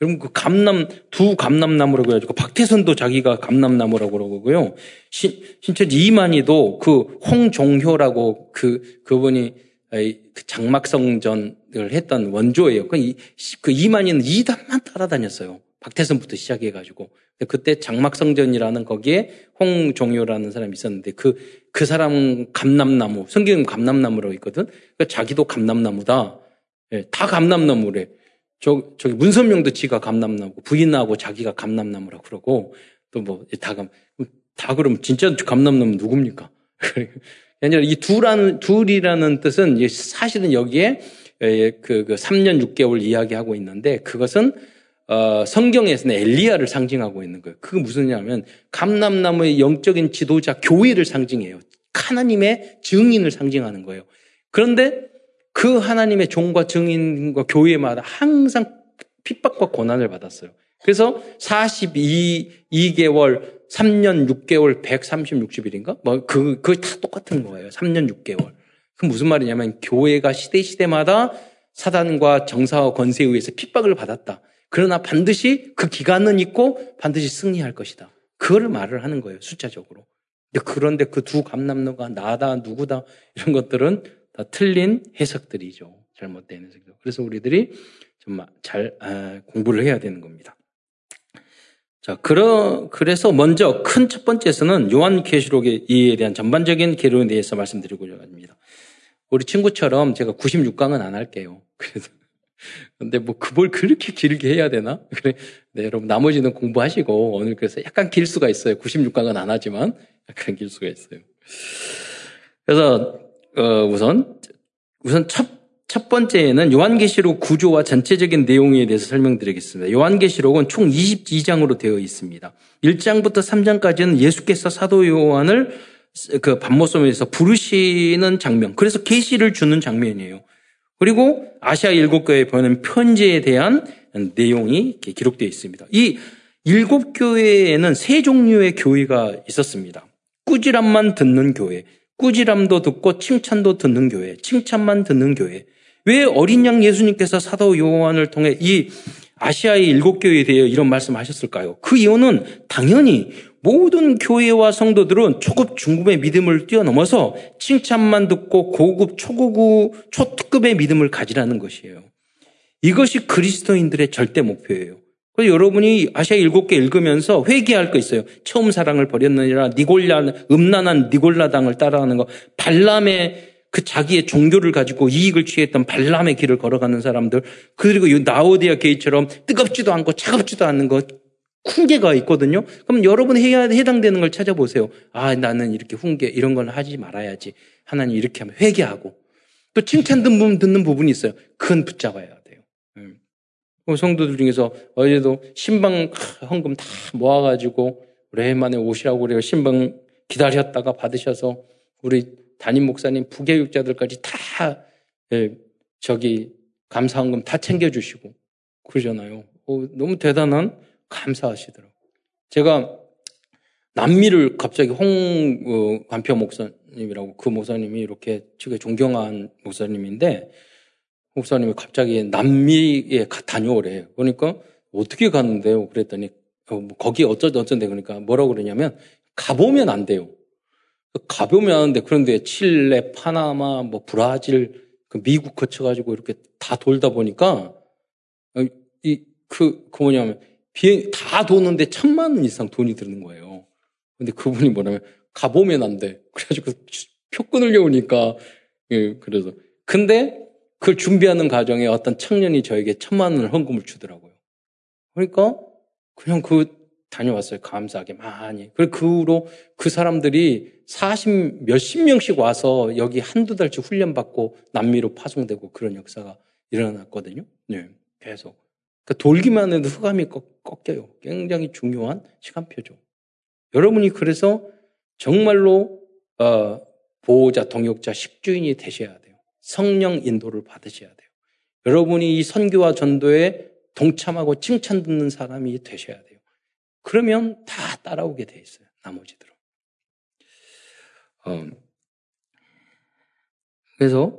여러분 그 감남 두 감남나무라고 해가지고 박태선도 자기가 감남나무라고 그러고요. 신, 신천 이만희도 그 홍종효라고 그 그분이 그 장막성전을 했던 원조예요. 그, 이, 그 이만희는 이단만 따라다녔어요. 박태선부터 시작해가지고 그때 장막성전이라는 거기에 홍종효라는 사람이 있었는데 그, 그 사람 감남나무, 성경은 감남나무라고 있거든? 그러니까 자기도 감남나무다. 예, 다 감남나무래. 저, 저기 문선명도 지가 감남나무고 부인하고 자기가 감남나무라고 그러고 또 뭐, 다 감, 다 그럼 진짜 감남나무 누굽니까? 아니라 이 두라는, 둘이라는 뜻은 사실은 여기에 예, 그, 그 3년 6개월 이야기하고 있는데 그것은 어, 성경에서는 엘리야를 상징하고 있는 거예요. 그게 무슨 냐면 감남나무의 영적인 지도자 교회를 상징해요. 하나님의 증인을 상징하는 거예요. 그런데 그 하나님의 종과 증인과 교회마다 항상 핍박과 고난을 받았어요. 그래서 42, 2개월, 3년 6개월, 130, 60일인가? 뭐, 그, 그게 다 똑같은 거예요. 3년 6개월. 그 무슨 말이냐면 교회가 시대시대마다 사단과 정사와 권세에 의해서 핍박을 받았다. 그러나 반드시 그 기간은 있고 반드시 승리할 것이다. 그거를 말을 하는 거예요, 숫자적으로. 그런데 그 두 감남노가 나다, 누구다, 이런 것들은 다 틀린 해석들이죠. 잘못된 해석들. 그래서 우리들이 좀잘 아, 공부를 해야 되는 겁니다. 자, 그러, 그래서 먼저 큰 첫 번째에서는 요한계시록의 이에 대한 전반적인 개론에 대해서 말씀드리고자 합니다. 우리 친구처럼 제가 96강은 안 할게요. 그래서 근데 뭐 그걸 그렇게 길게 해야 되나? 그래. 네, 여러분 나머지는 공부하시고 오늘 그래서 약간 길 수가 있어요. 96강은 안 하지만 약간 길 수가 있어요. 그래서 어, 우선 우선 첫 첫 번째는 요한계시록 구조와 전체적인 내용에 대해서 설명드리겠습니다. 요한계시록은 총 22장으로 되어 있습니다. 1장부터 3장까지는 예수께서 사도 요한을 그 반모섬에서 부르시는 장면. 그래서 계시를 주는 장면이에요. 그리고 아시아 일곱 교회에 보내는 편지에 대한 내용이 기록되어 있습니다. 이 일곱 교회에는 세 종류의 교회가 있었습니다. 꾸지람만 듣는 교회, 꾸지람도 듣고 칭찬도 듣는 교회, 칭찬만 듣는 교회. 왜 어린 양 예수님께서 사도 요한을 통해 이 아시아의 일곱 교회에 대해 이런 말씀하셨을까요? 그 이유는 당연히 모든 교회와 성도들은 초급 중급의 믿음을 뛰어넘어서 칭찬만 듣고 고급 초고급 초특급의 믿음을 가지라는 것이에요. 이것이 그리스도인들의 절대 목표예요. 그래서 여러분이 아시아 일곱 개 읽으면서 회개할 거 있어요. 처음 사랑을 버렸느니라 니골라 음란한 니골라당을 따라하는 거 발람의 그 자기의 종교를 가지고 이익을 취했던 발람의 길을 걸어가는 사람들 그리고 나오디아 게이처럼 뜨겁지도 않고 차갑지도 않는 것 훈계가 있거든요. 그럼 여러분 해야 해당되는 걸 찾아보세요. 아 나는 이렇게 훈계 이런 걸 하지 말아야지. 하나님 이렇게 하면 회개하고 또 칭찬 듣는, 듣는 부분이 있어요. 그건 붙잡아야 돼요. 음. 성도들 중에서 어제도 신방 헌금 다 모아가지고 오랜만에 오시라고 그래요. 신방 기다렸다가 받으셔서 우리 담임 목사님 부교육자들까지 다 예, 저기 감사헌금 다 챙겨주시고 그러잖아요. 어, 너무 대단한 감사하시더라고요. 제가 남미를 갑자기 홍 어, 관표 목사님이라고 그 목사님이 이렇게 제가 존경한 목사님인데 목사님이 갑자기 남미에 다녀오래. 그러니까 어떻게 갔는데요? 그랬더니 어, 뭐 거기 어쩌다 어쩐데 그러니까 뭐라고 그러냐면 가보면 안 돼요. 가보면 하는데 그런데 칠레, 파나마, 뭐 브라질, 그 미국 거쳐가지고 이렇게 다 돌다 보니까 어, 이그 그 뭐냐면 비행 다 도는데 천만 원 이상 돈이 드는 거예요. 근데 그분이 뭐냐면 가보면 안 돼. 그래가지고 표 끊으려오니까 예, 그래서 근데 그걸 준비하는 과정에 어떤 청년이 저에게 천만 원을 헌금을 주더라고요. 그러니까 그냥 그 다녀왔어요. 감사하게 많이. 그리고 그 후로 그 사람들이 40 몇십 명씩 와서 여기 한두 달씩 훈련받고 남미로 파송되고 그런 역사가 일어났거든요. 네, 계속. 그러니까 돌기만 해도 흑암이 꺾, 여요 굉장히 중요한 시간표죠. 여러분이 그래서 정말로 어, 보호자, 동역자, 식주인이 되셔야 돼요. 성령 인도를 받으셔야 돼요. 여러분이 이 선교와 전도에 동참하고 칭찬 듣는 사람이 되셔야 돼요. 그러면 다 따라오게 돼 있어요. 나머지들은. 어, 그래서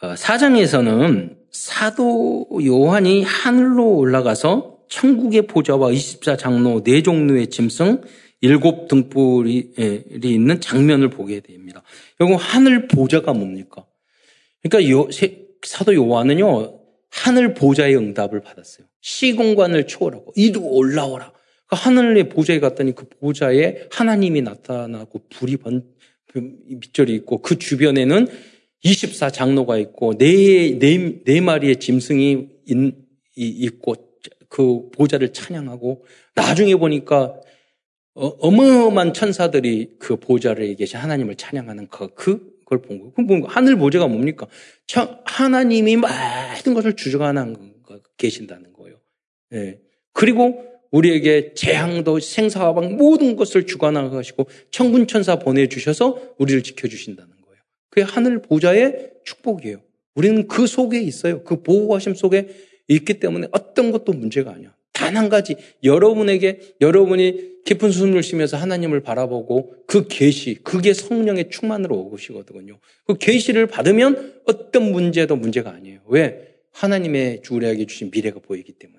어, 사장에서는 사도 요한이 하늘로 올라가서 천국의 보좌와 24장로 네 종류의 짐승 일곱 등불이 있는 장면을 보게 됩니다. 여기 하늘 보좌가 뭡니까? 그러니까 요, 사도 요한은요 하늘 보좌의 응답을 받았어요. 시공간을 초월하고 이리 올라오라. 그 하늘의 보좌에 갔더니 그 보좌에 하나님이 나타나고 불이 번, 밑절이 있고 그 주변에는 24 장로가 있고 네, 네, 네 마리의 짐승이 있, 있고 그 보좌를 찬양하고 나중에 보니까 어, 어마어마한 천사들이 그 보좌를 계신 하나님을 찬양하는 그, 그걸 본 거예요. 그럼 하늘 보좌가 뭡니까? 하나님이 모든 것을 주장하는 계신다는 거예요. 예. 그리고 우리에게 재앙도 생사화방 모든 것을 주관하시고 청군천사 보내주셔서 우리를 지켜주신다는 거예요. 그게 하늘 보좌의 축복이에요. 우리는 그 속에 있어요. 그 보호하심 속에 있기 때문에 어떤 것도 문제가 아니야. 단 한 가지 여러분에게 여러분이 깊은 숨을 쉬면서 하나님을 바라보고 그 계시 그게 성령의 충만으로 오시거든요. 그 계시를 받으면 어떤 문제도 문제가 아니에요. 왜? 하나님의 주우리에게 주신 미래가 보이기 때문에.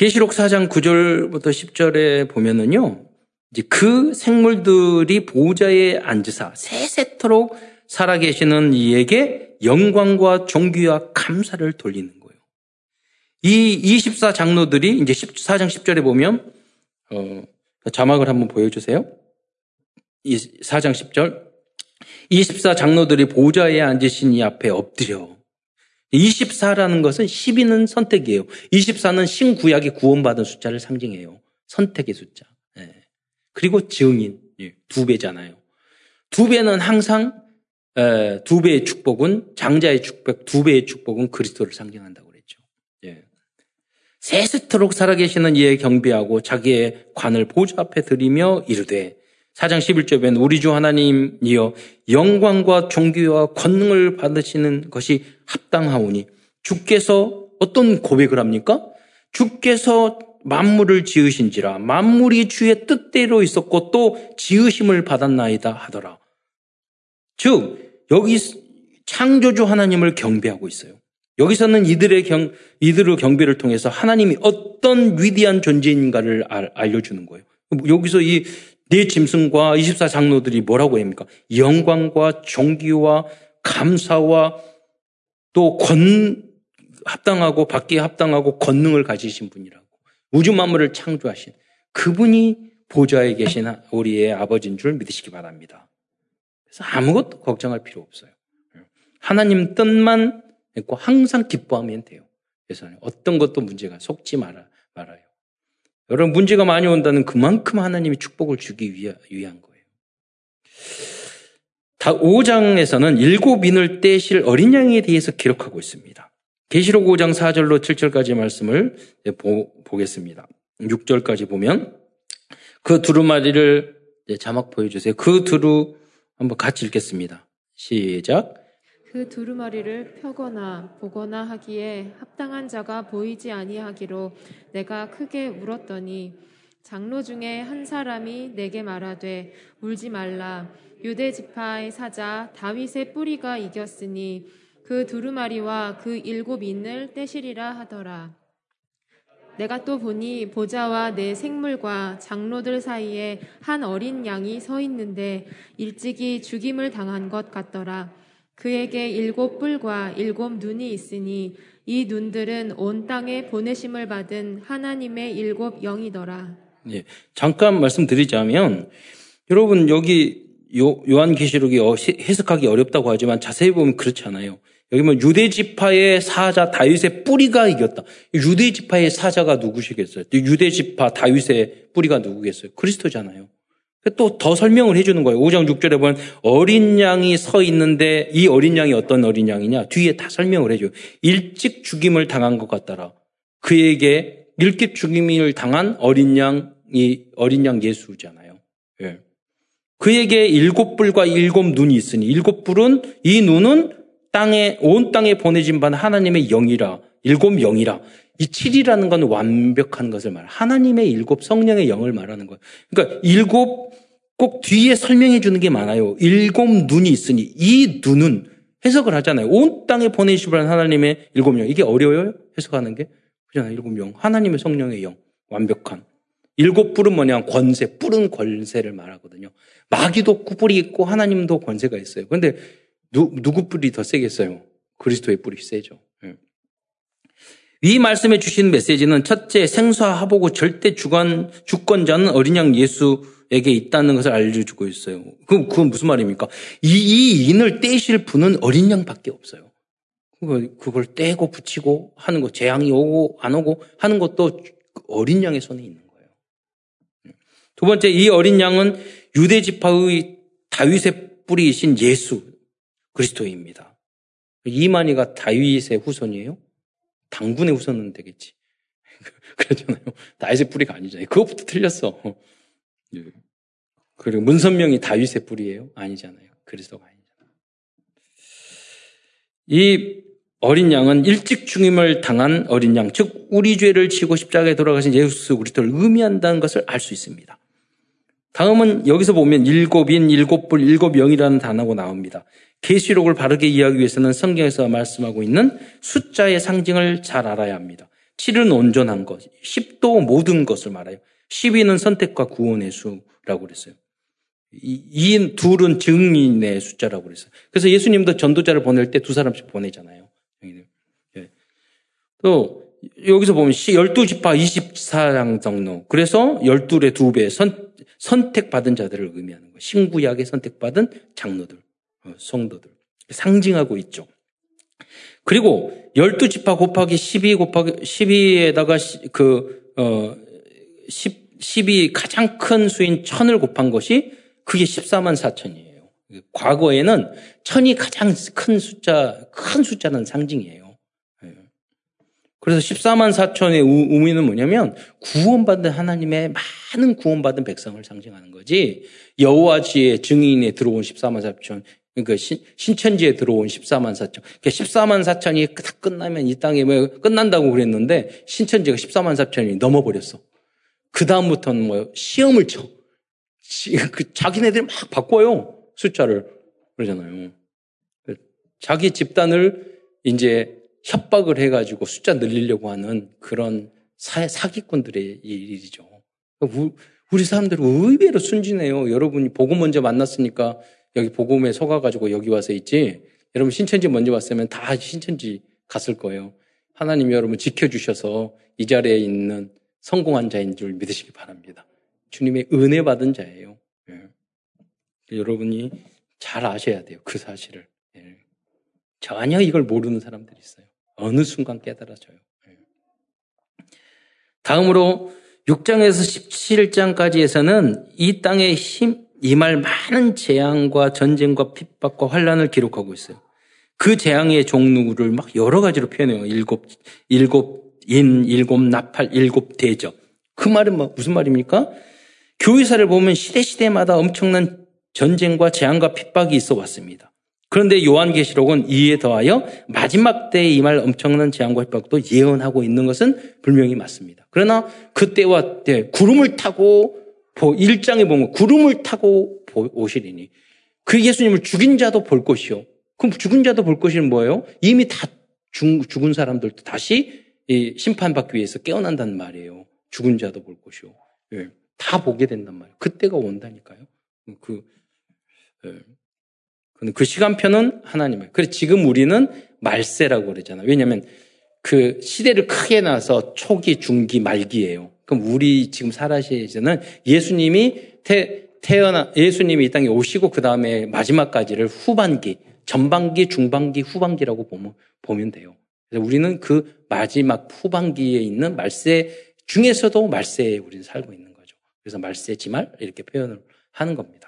계시록 4장 9절부터 10절에 보면은요. 이제 그 생물들이 보좌에 앉으사 세세토록 살아계시는 이에게 영광과 존귀와 감사를 돌리는 거예요. 이 24 장로들이 이제 4장 10절에 보면 어, 자막을 한번 보여주세요. 4장 10절 24 장로들이 보좌에 앉으신 이 앞에 엎드려 24라는 것은 12는 선택이에요. 24는 신구약이 구원받은 숫자를 상징해요. 선택의 숫자. 예. 그리고 증인 예. 두 배잖아요. 두 배는 항상 에, 두 배의 축복은 장자의 축복, 두 배의 축복은 그리스도를 상징한다고 그랬죠. 예. 세세토록 살아계시는 이에 경배하고 자기의 관을 보좌 앞에 드리며 이르되 4장 11절에는 우리 주 하나님이여 영광과 존귀와 권능을 받으시는 것이 합당하오니 주께서 어떤 고백을 합니까? 주께서 만물을 지으신지라 만물이 주의 뜻대로 있었고 또 지으심을 받았나이다 하더라. 즉 여기 창조주 하나님을 경배하고 있어요. 여기서는 이들의 경, 이들의 경배를 통해서 하나님이 어떤 위대한 존재인가를 알, 알려주는 거예요. 여기서 이 네 짐승과 24 장로들이 뭐라고 합니까? 영광과 존귀와 감사와 또 권, 합당하고 받기에 합당하고 권능을 가지신 분이라고. 우주 만물을 창조하신 그분이 보좌에 계신 우리의 아버지인 줄 믿으시기 바랍니다. 그래서 아무것도 걱정할 필요 없어요. 하나님 뜻만 있고 항상 기뻐하면 돼요. 그래서 어떤 것도 문제가 속지 말아, 말아요. 여러분 문제가 많이 온다는 그만큼 하나님이 축복을 주기 위한 거예요. 5장에서는 일곱 인을 떼실 어린 양에 대해서 기록하고 있습니다. 계시록 5장 4절로 7절까지 말씀을 보, 보겠습니다. 6절까지 보면 그 두루마리를 자막 보여주세요. 그 두루 한번 같이 읽겠습니다. 시작. 그 두루마리를 펴거나 보거나 하기에 합당한 자가 보이지 아니하기로 내가 크게 울었더니 장로 중에 한 사람이 내게 말하되 울지 말라 유대 지파의 사자 다윗의 뿌리가 이겼으니 그 두루마리와 그 일곱 인을 떼시리라 하더라. 내가 또 보니 보좌와 내 생물과 장로들 사이에 한 어린 양이 서 있는데 일찍이 죽임을 당한 것 같더라. 그에게 일곱 뿔과 일곱 눈이 있으니 이 눈들은 온 땅에 보내심을 받은 하나님의 일곱 영이더라. 예, 잠깐 말씀드리자면 여러분 여기 요, 요한계시록이 어, 해석하기 어렵다고 하지만 자세히 보면 그렇지 않아요. 여기 뭐 유대 지파의 사자 다윗의 뿌리가 이겼다. 유대 지파의 사자가 누구시겠어요? 유대 지파 다윗의 뿌리가 누구겠어요? 그리스도잖아요. 또 더 설명을 해주는 거예요. 5장 6절에 보면 어린 양이 서 있는데 이 어린 양이 어떤 어린 양이냐? 뒤에 다 설명을 해줘요. 일찍 죽임을 당한 것 같더라. 그에게 일찍 죽임을 당한 어린 양이 어린 양 예수잖아요. 예. 그에게 일곱 뿔과 일곱 눈이 있으니 일곱 뿔은 이 눈은 땅에 온 땅에 보내진 바 하나님의 영이라 일곱 영이라 이 7이라는 건 완벽한 것을 말. 하나님의 일곱 성령의 영을 말하는 거예요. 그러니까 일곱 꼭 뒤에 설명해 주는 게 많아요. 일곱 눈이 있으니 이 눈은 해석을 하잖아요. 온 땅에 보내시는 하나님의 일곱 영. 이게 어려워요? 해석하는 게? 그잖아요. 일곱 영. 하나님의 성령의 영. 완벽한. 일곱 뿔은 뭐냐? 권세. 뿔은 권세를 말하거든요. 마귀도 뿔이 있고 하나님도 권세가 있어요. 그런데 누, 누구 뿔이 더 세겠어요? 그리스도의 뿔이 세죠. 이 말씀에 주신 메시지는 첫째 생사하보고 절대 주관, 주권자는 어린 양 예수에게 있다는 것을 알려주고 있어요. 그, 그건 무슨 말입니까? 이, 이 인을 떼실 분은 어린 양밖에 없어요. 그걸, 떼고 붙이고 하는 거, 재앙이 오고 안 오고 하는 것도 어린 양의 손에 있는 거예요. 두 번째, 이 어린 양은 유대 지파의 다윗의 뿌리이신 예수 그리스도입니다. 이만희가 다윗의 후손이에요? 당군의 후손은 되겠지. 그러잖아요. 다윗의 뿌리가 아니잖아요. 그것부터 틀렸어. 예. 그리고 문선명이 다윗의 뿌리예요? 아니잖아요. 그리스도가 아니잖아요. 이 어린 양은 일찍 죽임을 당한 어린 양, 즉 우리 죄를 지고 십자가에 돌아가신 예수 그리스도를 의미한다는 것을 알 수 있습니다. 다음은 여기서 보면 일곱인, 일곱불, 일곱 영이라는 단어가 나옵니다. 계시록을 바르게 이해하기 위해서는 성경에서 말씀하고 있는 숫자의 상징을 잘 알아야 합니다. 7은 온전한 것, 10도 모든 것을 말해요. 12는 선택과 구원의 수라고 그랬어요. 이 둘은 증인의 숫자라고 그랬어요. 그래서 예수님도 전도자를 보낼 때 두 사람씩 보내잖아요. 예. 또 여기서 보면 12지파 24장 정도. 그래서 12의 두배선 택받은 자들을 의미하는 거예요. 신구약에 선택받은 장로들. 어, 성도들. 상징하고 있죠. 그리고 12지파 곱하기 12 곱하기 12에다가 그, 어, 10, 10이 가장 큰 수인 천을 곱한 것이 그게 14만 4천이에요. 과거에는 천이 가장 큰 숫자, 큰 숫자는 상징이에요. 예. 그래서 14만 4천의 의미는 뭐냐면 구원받은 하나님의 많은 구원받은 백성을 상징하는 거지 여호와지의 증인에 들어온 14만 4천 그러니까 신, 천지에 들어온 14만 4천. 그러니까 14만 4천이 다 끝나면 이 땅에 뭐 끝난다고 그랬는데 신천지가 14만 4천이 넘어버렸어. 그 다음부터는 뭐 시험을 쳐. 그 자기네들이 막 바꿔요. 숫자를. 그러잖아요. 자기 집단을 이제 협박을 해가지고 숫자 늘리려고 하는 그런 사, 사기꾼들의 일이죠. 우리 사람들은 의외로 순진해요. 여러분이 복음 먼저 만났으니까 여기 복음에 속아가지고 여기 와서 있지. 여러분 신천지 먼저 왔으면 다 신천지 갔을 거예요. 하나님이 여러분 지켜주셔서 이 자리에 있는 성공한 자인 줄 믿으시기 바랍니다. 주님의 은혜 받은 자예요. 예. 여러분이 잘 아셔야 돼요. 그 사실을. 예. 전혀 이걸 모르는 사람들이 있어요. 어느 순간 깨달아져요. 예. 다음으로 6장에서 17장까지에서는 이 땅의 힘, 임할 많은 재앙과 전쟁과 핍박과 환란을 기록하고 있어요. 그 재앙의 종류를 막 여러 가지로 표현해요. 일곱, 일곱 인, 일곱 나팔, 일곱 대적. 그 말은 뭐 무슨 말입니까? 교회사를 보면 시대시대마다 엄청난 전쟁과 재앙과 핍박이 있어 왔습니다. 그런데 요한계시록은 이에 더하여 마지막 때에 임할 엄청난 재앙과 핍박도 예언하고 있는 것은 분명히 맞습니다. 그러나 그때와 때 구름을 타고 1장에 보면 구름을 타고 오시리니 그 예수님을 죽인 자도 볼 것이요. 그럼 죽은 자도 볼 것이는 뭐예요? 이미 다 죽, 죽은 사람들도 다시 심판받기 위해서 깨어난다는 말이에요. 죽은 자도 볼 것이요. 예. 다 보게 된단 말이에요. 그때가 온다니까요. 그, 예. 그 시간표는 하나님의. 그래서 지금 우리는 말세라고 그러잖아요. 왜냐하면 그 시대를 크게 나서 초기, 중기, 말기예요. 그럼 우리 지금 살아시는 예수님이 태, 태어나 예수님이 이 땅에 오시고 그 다음에 마지막까지를 후반기, 전반기, 중반기, 후반기라고 보면 보면 돼요. 그래서 우리는 그 마지막 후반기에 있는 말세 중에서도 말세에 우리는 살고 있는 거죠. 그래서 말세 지말 이렇게 표현을 하는 겁니다.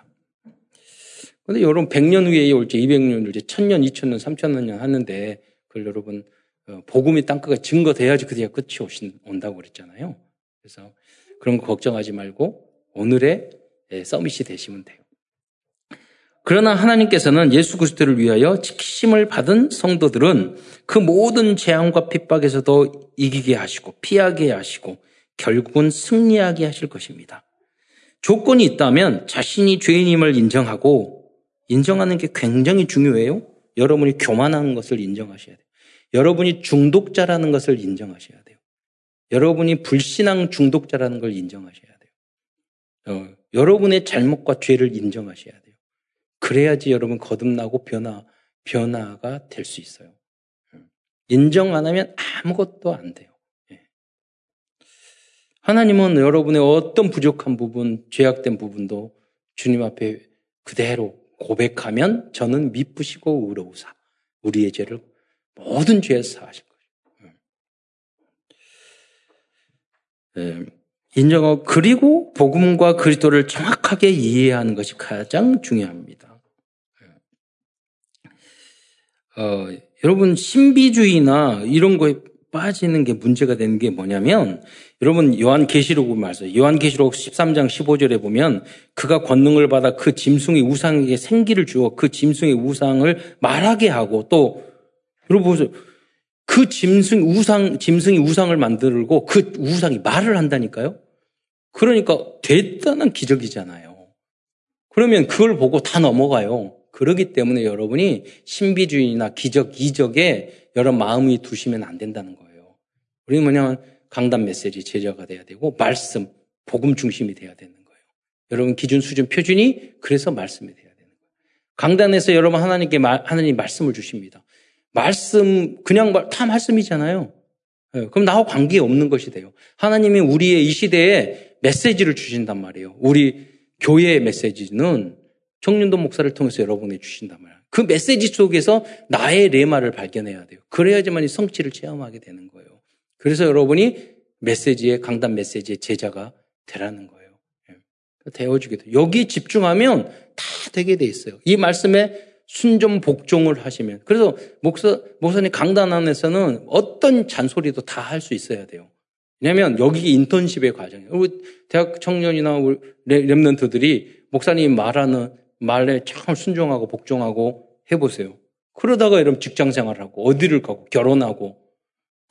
그런데 여러분 100년 후에 올지 200년 올지 1000년, 2000년, 3000년 하는데 그걸 여러분 어, 복음이 땅끝가 증거돼야지 그때가 끝이 오신, 온다고 그랬잖아요. 그래서 그런 거 걱정하지 말고 오늘의 예, 서밋이 되시면 돼요. 그러나 하나님께서는 예수 그리스도를 위하여 지키심을 받은 성도들은 그 모든 재앙과 핍박에서도 이기게 하시고 피하게 하시고 결국은 승리하게 하실 것입니다. 조건이 있다면 자신이 죄인임을 인정하고 인정하는 게 굉장히 중요해요. 여러분이 교만한 것을 인정하셔야 돼요. 여러분이 중독자라는 것을 인정하셔야 돼요. 여러분이 불신앙 중독자라는 걸 인정하셔야 돼요. 어, 여러분의 잘못과 죄를 인정하셔야 돼요. 그래야지 여러분 거듭나고 변화, 변화가 될 수 있어요. 인정 안 하면 아무것도 안 돼요. 예. 하나님은 여러분의 어떤 부족한 부분, 죄악된 부분도 주님 앞에 그대로 고백하면 저는 미쁘시고 의로우사 우리의 죄를 모든 죄에서 사하실 거예요. 예. 인정하고 그리고 복음과 그리스도를 정확하게 이해하는 것이 가장 중요합니다. 어, 여러분 신비주의나 이런 거에 빠지는 게 문제가 되는 게 뭐냐면 여러분 요한 계시록을 말씀 요한 계시록 13장 15절에 보면 그가 권능을 받아 그 짐승의 우상에게 생기를 주어 그 짐승의 우상을 말하게 하고 또 여러분 보세요. 그 짐승 우상 짐승이 우상을 만들고 그 우상이 말을 한다니까요. 그러니까 대단한 기적이잖아요. 그러면 그걸 보고 다 넘어가요. 그러기 때문에 여러분이 신비주의나 기적, 이적에 여러 마음이 두시면 안 된다는 거예요. 우리는 뭐냐면 강단 메시지 제자가 돼야 되고 말씀, 복음 중심이 돼야 되는 거예요. 여러분 기준, 수준, 표준이 그래서 말씀이 돼야 되는 거예요. 강단에서 여러분 하나님께 말, 하나님 말씀을 주십니다. 말씀 그냥 다 말씀이잖아요. 네, 그럼 나하고 관계 없는 것이 돼요. 하나님이 우리의 이 시대에 메시지를 주신단 말이에요. 우리 교회의 메시지는 청년도 목사를 통해서 여러분에 주신단 말이에요. 그 메시지 속에서 나의 레마를 발견해야 돼요. 그래야지만 이 성취를 체험하게 되는 거예요. 그래서 여러분이 메시지의 강단 메시지의 제자가 되라는 거예요. 예. 되어주게 돼요. 여기 집중하면 다 되게 돼 있어요. 이 말씀에 순종 복종을 하시면 그래서 목사 목사님 강단 안에서는 어떤 잔소리도 다 할 수 있어야 돼요. 왜냐하면 여기 인턴십의 과정이에요. 우리 대학 청년이나 우리 랩런트들이 목사님 말하는 말에 참 순종하고 복종하고 해보세요. 그러다가 여러분 직장 생활하고 어디를 가고 결혼하고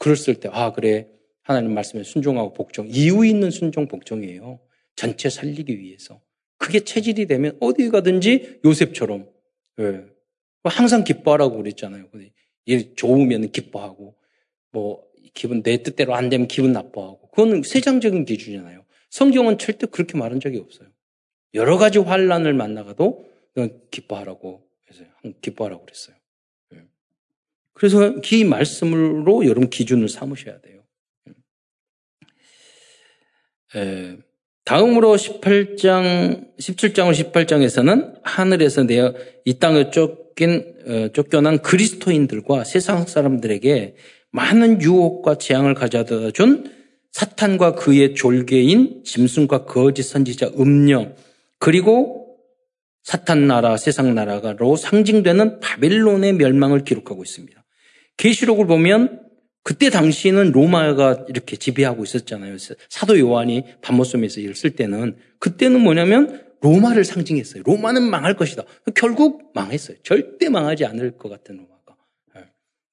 그랬을 때, 아, 그래. 하나님 말씀에 순종하고 복종. 이유 있는 순종 복종이에요. 전체 살리기 위해서. 그게 체질이 되면 어디 가든지 요셉처럼. 예. 항상 기뻐하라고 그랬잖아요. 좋으면 기뻐하고 뭐 기분 내 뜻대로 안 되면 기분 나빠하고 그건 세상적인 기준이잖아요. 성경은 절대 그렇게 말한 적이 없어요. 여러 가지 환란을 만나가도 기뻐하라고 해서 기뻐하라고 그랬어요. 예. 그래서 이 말씀으로 여러분 기준을 삼으셔야 돼요. 에, 예. 다음으로 18장, 17장을 18장에서는 하늘에서 내어 이 땅을 쫓긴, 어, 쫓겨난 그리스도인들과 세상 사람들에게 많은 유혹과 재앙을 가져다 준 사탄과 그의 졸개인 짐승과 거짓 선지자 음녀 그리고 사탄 나라 세상 나라로 상징되는 바벨론의 멸망을 기록하고 있습니다. 계시록을 보면 그때 당시에는 로마가 이렇게 지배하고 있었잖아요. 사도 요한이 반모섬에서 일을 쓸 때는 그때는 뭐냐면 로마를 상징했어요. 로마는 망할 것이다. 결국 망했어요. 절대 망하지 않을 것 같은 로마.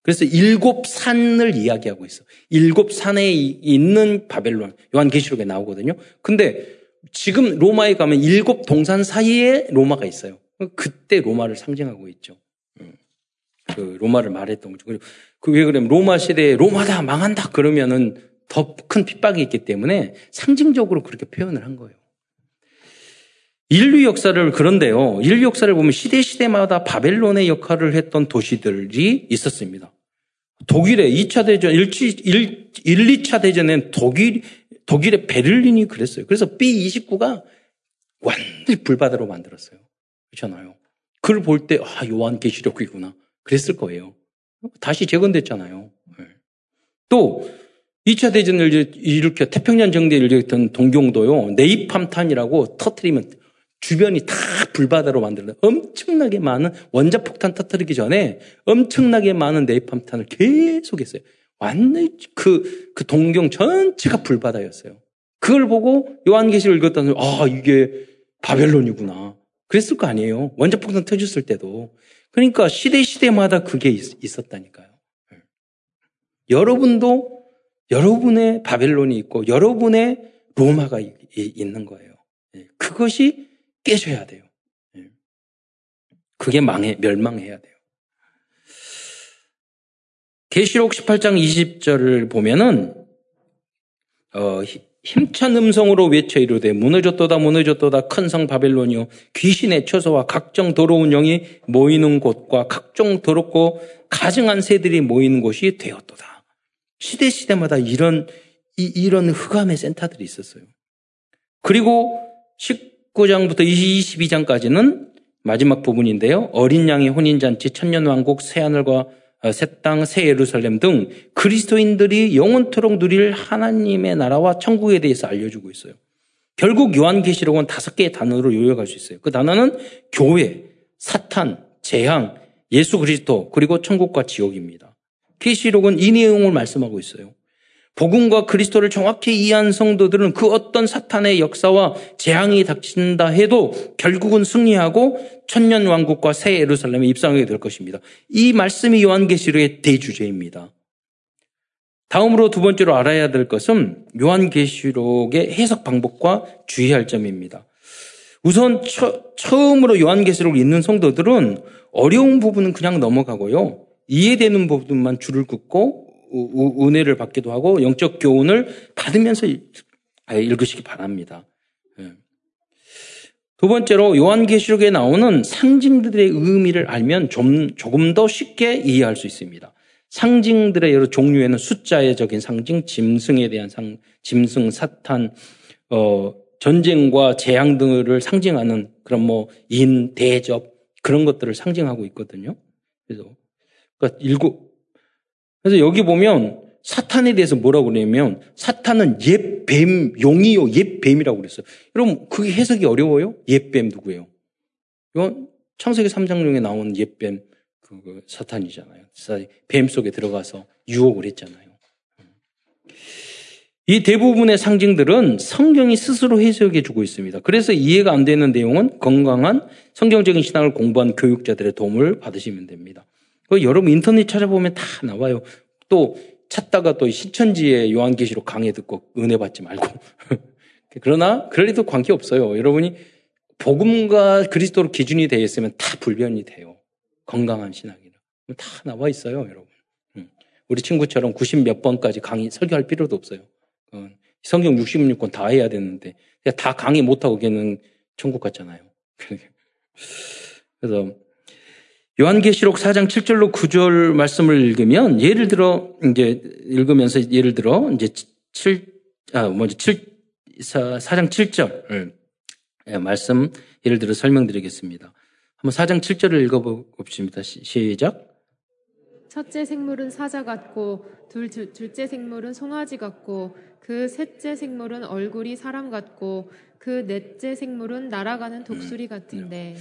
그래서 일곱 산을 이야기하고 있어. 일곱 산에 있는 바벨론. 요한계시록에 나오거든요. 근데 지금 로마에 가면 일곱 동산 사이에 로마가 있어요. 그때 로마를 상징하고 있죠. 음. 그 로마를 말했던 거죠. 그왜 그러면 로마 시대에 로마다 망한다 그러면은 더 큰 핍박이 있기 때문에 상징적으로 그렇게 표현을 한 거예요. 인류 역사를 그런데요. 인류 역사를 보면 시대 시대마다 바벨론의 역할을 했던 도시들이 있었습니다. 독일의 2차 대전, 1, 1, 2차 대전엔 독일, 독일의 베를린이 그랬어요. 그래서 B29가 완전히 불바다로 만들었어요. 그렇잖아요. 그걸 볼 때, 아, 요한계시록이구나. 그랬을 거예요. 다시 재건됐잖아요. 네. 또, 2차 대전을 일으켜 태평양 정대를 일으켰던 동경도요, 네이팜탄이라고 터트리면 주변이 다 불바다로 만들어 엄청나게 많은 원자폭탄 터뜨리기 전에 엄청나게 많은 네이팜탄을 계속 했어요. 완전히 그, 그 동경 전체가 불바다였어요. 그걸 보고 요한계시를 읽었다는 아 이게 바벨론이구나. 그랬을 거 아니에요. 원자폭탄 터졌을 때도. 그러니까 시대 시대마다 그게 있, 었다니까요 여러분도 여러분의 바벨론이 있고 여러분의 로마가 있는 거예요. 예, 그것이 깨져야 돼요. 예. 그게 망해, 멸망해야 돼요. 계시록 18장 20절을 보면은 어, 힘찬 음성으로 외쳐 이르되 무너졌도다 무너졌도다 큰 성 바벨론이요 귀신의 처소와 각종 더러운 영이 모이는 곳과 각종 더럽고 가증한 새들이 모이는 곳이 되었도다. 시대 시대마다 이런 이, 이런 흑암의 센터들이 있었어요. 그리고 19장부터 22장까지는 마지막 부분인데요. 어린 양의 혼인잔치, 천년왕국, 새하늘과 어, 새 땅, 새 예루살렘 등 그리스도인들이 영원토록 누릴 하나님의 나라와 천국에 대해서 알려주고 있어요. 결국 요한계시록은 다섯 개의 단어로 요약할 수 있어요. 그 단어는 교회, 사탄, 재앙, 예수 그리스도, 그리고 천국과 지옥입니다. 계시록은 이 내용을 말씀하고 있어요. 복음과 그리스도를 정확히 이해한 성도들은 그 어떤 사탄의 역사와 재앙이 닥친다 해도 결국은 승리하고 천년 왕국과 새 예루살렘에 입성하게 될 것입니다. 이 말씀이 요한계시록의 대주제입니다. 다음으로 두 번째로 알아야 될 것은 요한계시록의 해석 방법과 주의할 점입니다. 우선 처, 음으로 요한계시록을 읽는 성도들은 어려운 부분은 그냥 넘어가고요. 이해되는 부분만 줄을 긋고 은혜를 받기도 하고 영적 교훈을 받으면서 읽으시기 바랍니다. 예. 두 번째로 요한계시록에 나오는 상징들의 의미를 알면 좀, 조금 더 쉽게 이해할 수 있습니다. 상징들의 여러 종류에는 숫자적인 상징, 짐승에 대한 상, 짐승, 사탄, 어, 전쟁과 재앙 등을 상징하는 그런 뭐 인, 대접 그런 것들을 상징하고 있거든요. 그래서 그러니까 일곱 그래서 여기 보면 사탄에 대해서 뭐라고 그러냐면 사탄은 옛 뱀, 용이요, 옛 뱀이라고 그랬어요. 여러분, 그게 해석이 어려워요? 옛뱀 누구예요? 이건 창세기 3장중에 나온 옛 뱀, 그 사탄이잖아요. 뱀 속에 들어가서 유혹을 했잖아요. 이 대부분의 상징들은 성경이 스스로 해석해 주고 있습니다. 그래서 이해가 안 되는 내용은 건강한 성경적인 신앙을 공부한 교육자들의 도움을 받으시면 됩니다. 그 여러분 인터넷 찾아보면 다 나와요. 또 찾다가 또 신천지의 요한계시록 강의 듣고 은혜 받지 말고. 그러나 그럴 리도 관계 없어요. 여러분이 복음과 그리스도로 기준이 되어 있으면 다 불변이 돼요. 건강한 신앙이라. 다 나와 있어요, 여러분. 음. 우리 친구처럼 90 몇 번까지 강의 설교할 필요도 없어요. 어, 성경 66권 다 해야 되는데 다 강의 못하고 걔는 천국 갔잖아요. 그래서 요한계시록 4장 7절로 9절 말씀을 읽으면 예를 들어 이제 읽으면서 예를 들어 이제 7 아, 먼저 7 4, 4장 7절 예, 말씀 예를 들어 설명드리겠습니다. 한번 4장 7절을 읽어 봅시다. 시작. 첫째 생물은 사자 같고 둘, 둘째 생물은 송아지 같고 그 셋째 생물은 얼굴이 사람 같고 그 넷째 생물은 날아가는 독수리 음, 같은데.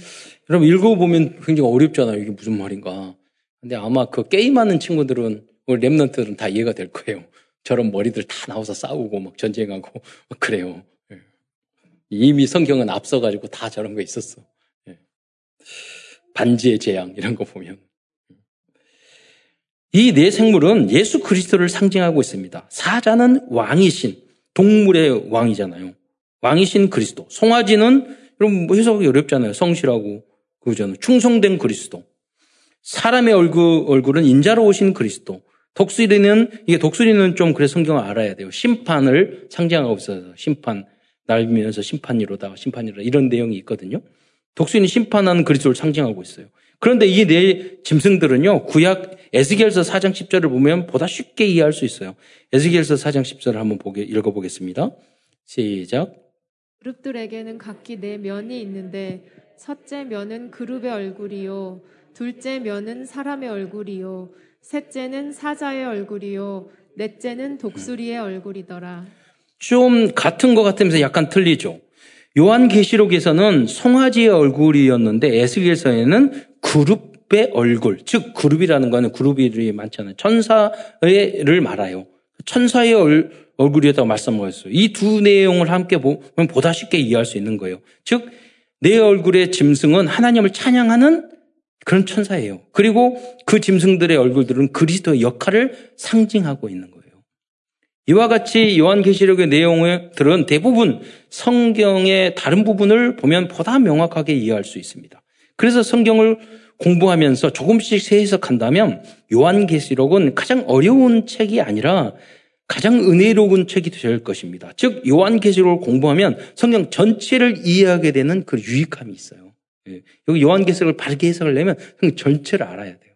여러분 읽어보면 굉장히 어렵잖아요. 이게 무슨 말인가. 근데 아마 그 게임하는 친구들은 우리 랩런트들은 다 이해가 될 거예요. 저런 머리들 다 나와서 싸우고 막 전쟁하고 막 그래요. 예. 이미 성경은 앞서가지고 다 저런 거 있었어. 예. 반지의 재앙 이런 거 보면. 이 네 생물은 예수 그리스도를 상징하고 있습니다. 사자는 왕이신 동물의 왕이잖아요. 왕이신 그리스도. 송아지는 여러분 뭐 해석이 어렵잖아요. 성실하고 그잖아요. 충성된 그리스도. 사람의 얼굴, 얼굴은 인자로 오신 그리스도. 독수리는 이게 독수리는 좀 그래 성경을 알아야 돼요. 심판을 상징하고 있어서 심판 날면서 심판이로다 심판이로다 이런 내용이 있거든요. 독수리는 심판하는 그리스도를 상징하고 있어요. 그런데 이 네 짐승들은요, 구약 에스겔서 4장 10절을 보면 보다 쉽게 이해할 수 있어요. 에스겔서 4장 10절을 한번 보게, 읽어보겠습니다. 시작. 그룹들에게는 각기 네 면이 있는데, 첫째 면은 그룹의 얼굴이요, 둘째 면은 사람의 얼굴이요, 셋째는 사자의 얼굴이요, 넷째는 독수리의 얼굴이더라. 좀 같은 것 같으면서 약간 틀리죠. 요한계시록에서는 송아지의 얼굴이었는데 에스겔서에는 그룹의 얼굴, 즉 그룹이라는 거는 그룹이 많잖아요. 천사를 말아요. 천사의 얼, 얼굴이었다고 말씀하셨어요. 이 두 내용을 함께 보면 보다 쉽게 이해할 수 있는 거예요. 즉, 내 얼굴의 짐승은 하나님을 찬양하는 그런 천사예요. 그리고 그 짐승들의 얼굴들은 그리스도의 역할을 상징하고 있는 거예요. 이와 같이 요한계시록의 내용들은 대부분 성경의 다른 부분을 보면 보다 명확하게 이해할 수 있습니다. 그래서 성경을 공부하면서 조금씩 재해석한다면 요한계시록은 가장 어려운 책이 아니라 가장 은혜로운 책이 될 것입니다. 즉 요한계시록을 공부하면 성경 전체를 이해하게 되는 그 유익함이 있어요. 예. 여기 요한계시록을 바르게 해석을 내면 전체를 알아야 돼요.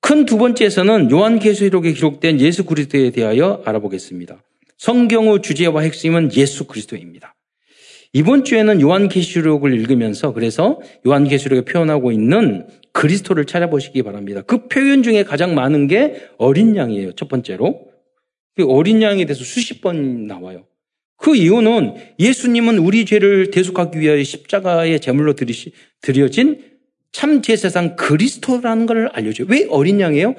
큰 두 번째에서는 요한계시록에 기록된 예수 그리스도에 대하여 알아보겠습니다. 성경의 주제와 핵심은 예수 그리스도입니다. 이번 주에는 요한계시록을 읽으면서 그래서 요한계시록에 표현하고 있는 그리스도를 찾아보시기 바랍니다. 그 표현 중에 가장 많은 게 어린 양이에요. 첫 번째로. 그 어린 양에 대해서 수십 번 나와요. 그 이유는 예수님은 우리 죄를 대속하기 위하여 십자가의 제물로 드려진 참 제사상 그리스도라는 걸 알려줘요. 왜 어린 양이에요?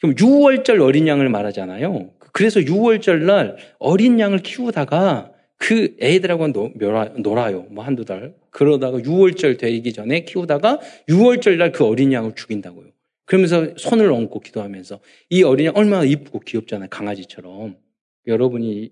그럼 6월절 어린 양을 말하잖아요. 그래서 6월절 날 어린 양을 키우다가 그 애들하고 놀아, 놀아요. 뭐 한두 달. 그러다가 6월절 되기 전에 키우다가 6월절 날 그 어린 양을 죽인다고요. 그러면서 손을 얹고 기도하면서 이 어린 양 얼마나 이쁘고 귀엽잖아요. 강아지처럼. 여러분이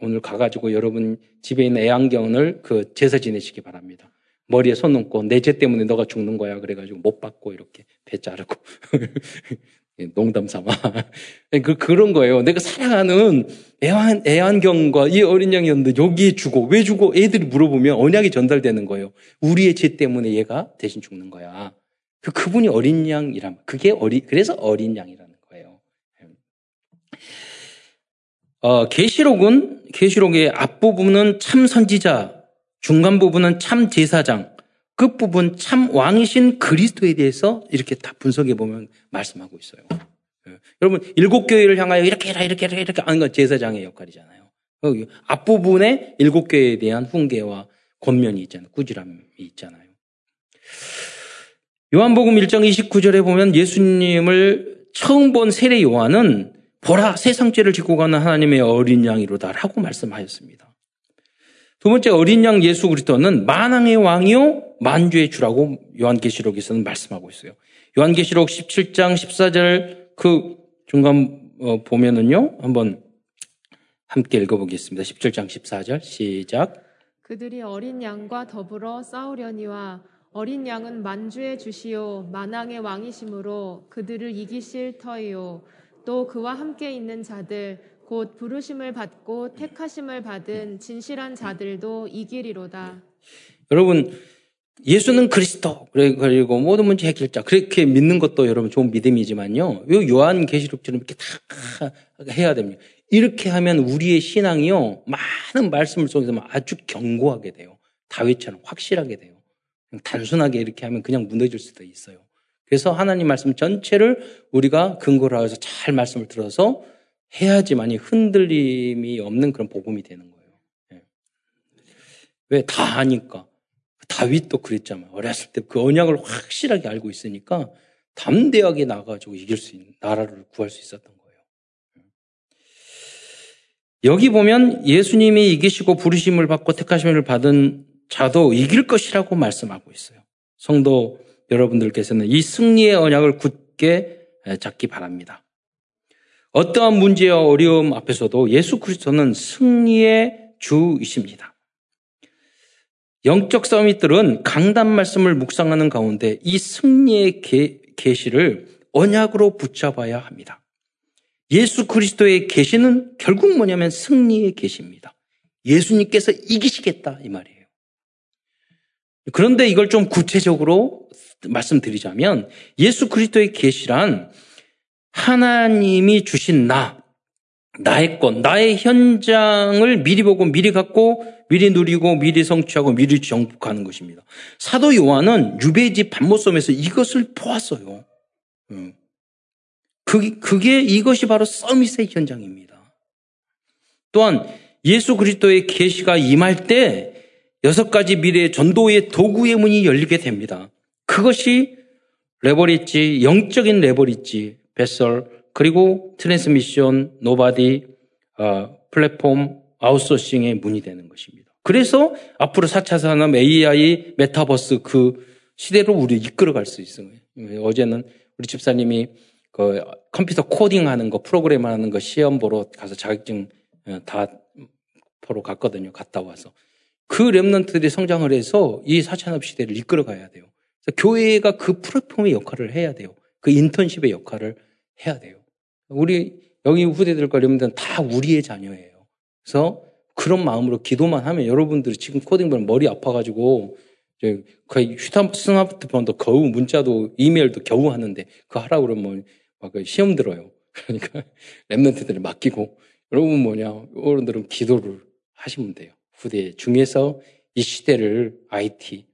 오늘 가가지고 여러분 집에 있는 애완견을 그 제사 지내시기 바랍니다. 머리에 손 얹고 내 죄 때문에 너가 죽는 거야. 그래가지고 못 받고 이렇게 배 자르고. 농담 삼아. 그, 그런 거예요. 내가 사랑하는 애완, 애완경과 이 어린 양이었는데 여기에 죽어. 왜 죽어? 애들이 물어보면 언약이 전달되는 거예요. 우리의 죄 때문에 얘가 대신 죽는 거야. 그, 그분이 어린 양이란, 그게 어리, 그래서 어린 양이라는 거예요. 어, 계시록은, 계시록의 앞부분은 참 선지자, 중간 부분은 참 제사장, 끝부분 참 왕이신 그리스도에 대해서 이렇게 다 분석해 보면 말씀하고 있어요. 예. 여러분 일곱 교회를 향하여 이렇게 해라 이렇게 해라 이렇게 하는 건 제사장의 역할이잖아요. 앞부분에 일곱 교회에 대한 훈계와 권면이 있잖아요. 꾸지람이 있잖아요. 요한복음 1장 29절에 보면 예수님을 처음 본 세례 요한은 보라 세상 죄를 짓고 가는 하나님의 어린 양이로다라고 말씀하였습니다. 두 번째 어린 양 예수 그리스도는 만왕의 왕이요 만주의 주라고 요한계시록에서는 말씀하고 있어요. 요한계시록 17장 14절 그 중간 어, 보면은요 한번 함께 읽어보겠습니다. 17장 14절 시작. 그들이 어린 양과 더불어 싸우려니와 어린 양은 만주의 주시오 만왕의 왕이심으로 그들을 이기실 터이요 또 그와 함께 있는 자들 곧 부르심을 받고 택하심을 받은 진실한 자들도 이기리로다. 여러분 예수는 그리스도 그리고 모든 문제 해결자 그렇게 믿는 것도 여러분 좋은 믿음이지만요. 요 요한 계시록처럼 이렇게 다 해야 됩니다. 이렇게 하면 우리의 신앙이요 많은 말씀을 속에서 아주 견고하게 돼요. 다윗처럼 확실하게 돼요. 단순하게 이렇게 하면 그냥 무너질 수도 있어요. 그래서 하나님 말씀 전체를 우리가 근거로 해서 잘 말씀을 들어서 해야지만이 흔들림이 없는 그런 복음이 되는 거예요. 예. 왜다 아니까. 다윗도 그랬잖아요. 어렸을 때 그 언약을 확실하게 알고 있으니까 담대하게 나가지고 이길 수 있는 나라를 구할 수 있었던 거예요. 예. 여기 보면 예수님이 이기시고 부르심을 받고 택하심을 받은 자도 이길 것이라고 말씀하고 있어요. 성도 여러분들께서는 이 승리의 언약을 굳게 잡기 바랍니다. 어떠한 문제와 어려움 앞에서도 예수 그리스도는 승리의 주이십니다. 영적 서밋들은 강단 말씀을 묵상하는 가운데 이 승리의 계시를 언약으로 붙잡아야 합니다. 예수 그리스도의 계시는 결국 뭐냐면 승리의 계시입니다. 예수님께서 이기시겠다 이 말이에요. 그런데 이걸 좀 구체적으로 말씀드리자면 예수 그리스도의 계시란 하나님이 주신 나, 나의 것, 나의 현장을 미리 보고 미리 갖고 미리 누리고 미리 성취하고 미리 정복하는 것입니다. 사도 요한은 유배지 반모섬에서 이것을 보았어요. 그게, 그게 이것이 바로 서밋의 현장입니다. 또한 예수 그리스도의 계시가 임할 때 여섯 가지 미래의 전도의 도구의 문이 열리게 됩니다. 그것이 레버리지, 영적인 leverage, vessel, 그리고 transmission, nobody, 어, 플랫폼, 아웃소싱의 문이 되는 것입니다. 그래서 앞으로 4차 산업, AI, 메타버스 그 시대로 우리 이끌어갈 수 있어요. 어제는 우리 집사님이 그 컴퓨터 코딩 하는 거, 프로그램 하는 거 시험 보러 가서 자격증 어, 다 보러 갔거든요. 갔다 와서. 그 remnant들이 성장을 해서 이 4차 산업 시대를 이끌어 가야 돼요. 교회가 그 플랫폼의 역할을 해야 돼요. 그 인턴십의 역할을 해야 돼요. 우리 여기 후대들과 여러분들은 다 우리의 자녀예요. 그래서 그런 마음으로 기도만 하면 여러분들이 지금 코딩 보면 머리 아파가지고 거의 스마트폰도 겨우 문자도 이메일도 겨우 하는데 그거 하라고 그러면 막그 시험 들어요. 그러니까 랩런트들을 맡기고 여러분 뭐냐 여러분들은 기도를 하시면 돼요. 후대 중에서 이 시대를 IT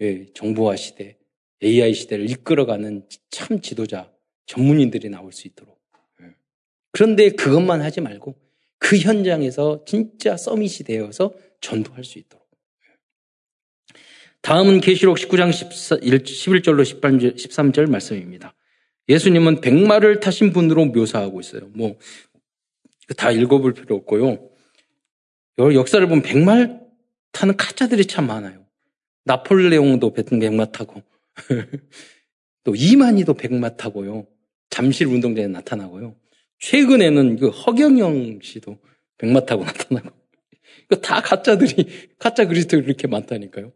예, 정보화 시대 AI 시대를 이끌어가는 참 지도자 전문인들이 나올 수 있도록. 예. 그런데 그것만 하지 말고 그 현장에서 진짜 서밋이 되어서 전도할 수 있도록. 예. 다음은 계시록 19장 11절로 13절 말씀입니다. 예수님은 백마를 타신 분으로 묘사하고 있어요. 뭐, 다 읽어볼 필요 없고요. 역사를 보면 백말 타는 가짜들이 참 많아요. 나폴레옹도 백마 타고, 또 이만희도 백마 타고요. 잠실 운동장에 나타나고요. 최근에는 그 허경영 씨도 백마 타고 나타나고. 다 가짜들이, 가짜 그리스도 이렇게 많다니까요.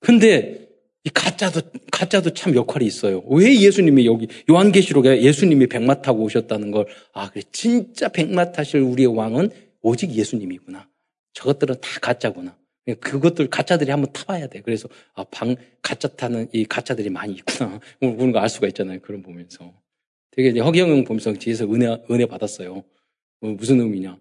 근데 이 가짜도, 가짜도 참 역할이 있어요. 왜 예수님이 여기, 요한계시록에 예수님이 백마 타고 오셨다는 걸, 아, 그래. 진짜 백마 타실 우리의 왕은 오직 예수님이구나. 저것들은 다 가짜구나. 그것들 가짜들이 한번 타봐야 돼. 그래서 아, 방 가짜 타는 이 가짜들이 많이 있구나. 그런 거알 수가 있잖아요. 그런 보면서. 되게 이제 허경영 보면서 뒤에서 은혜, 은혜 받았어요. 어, 무슨 의미냐.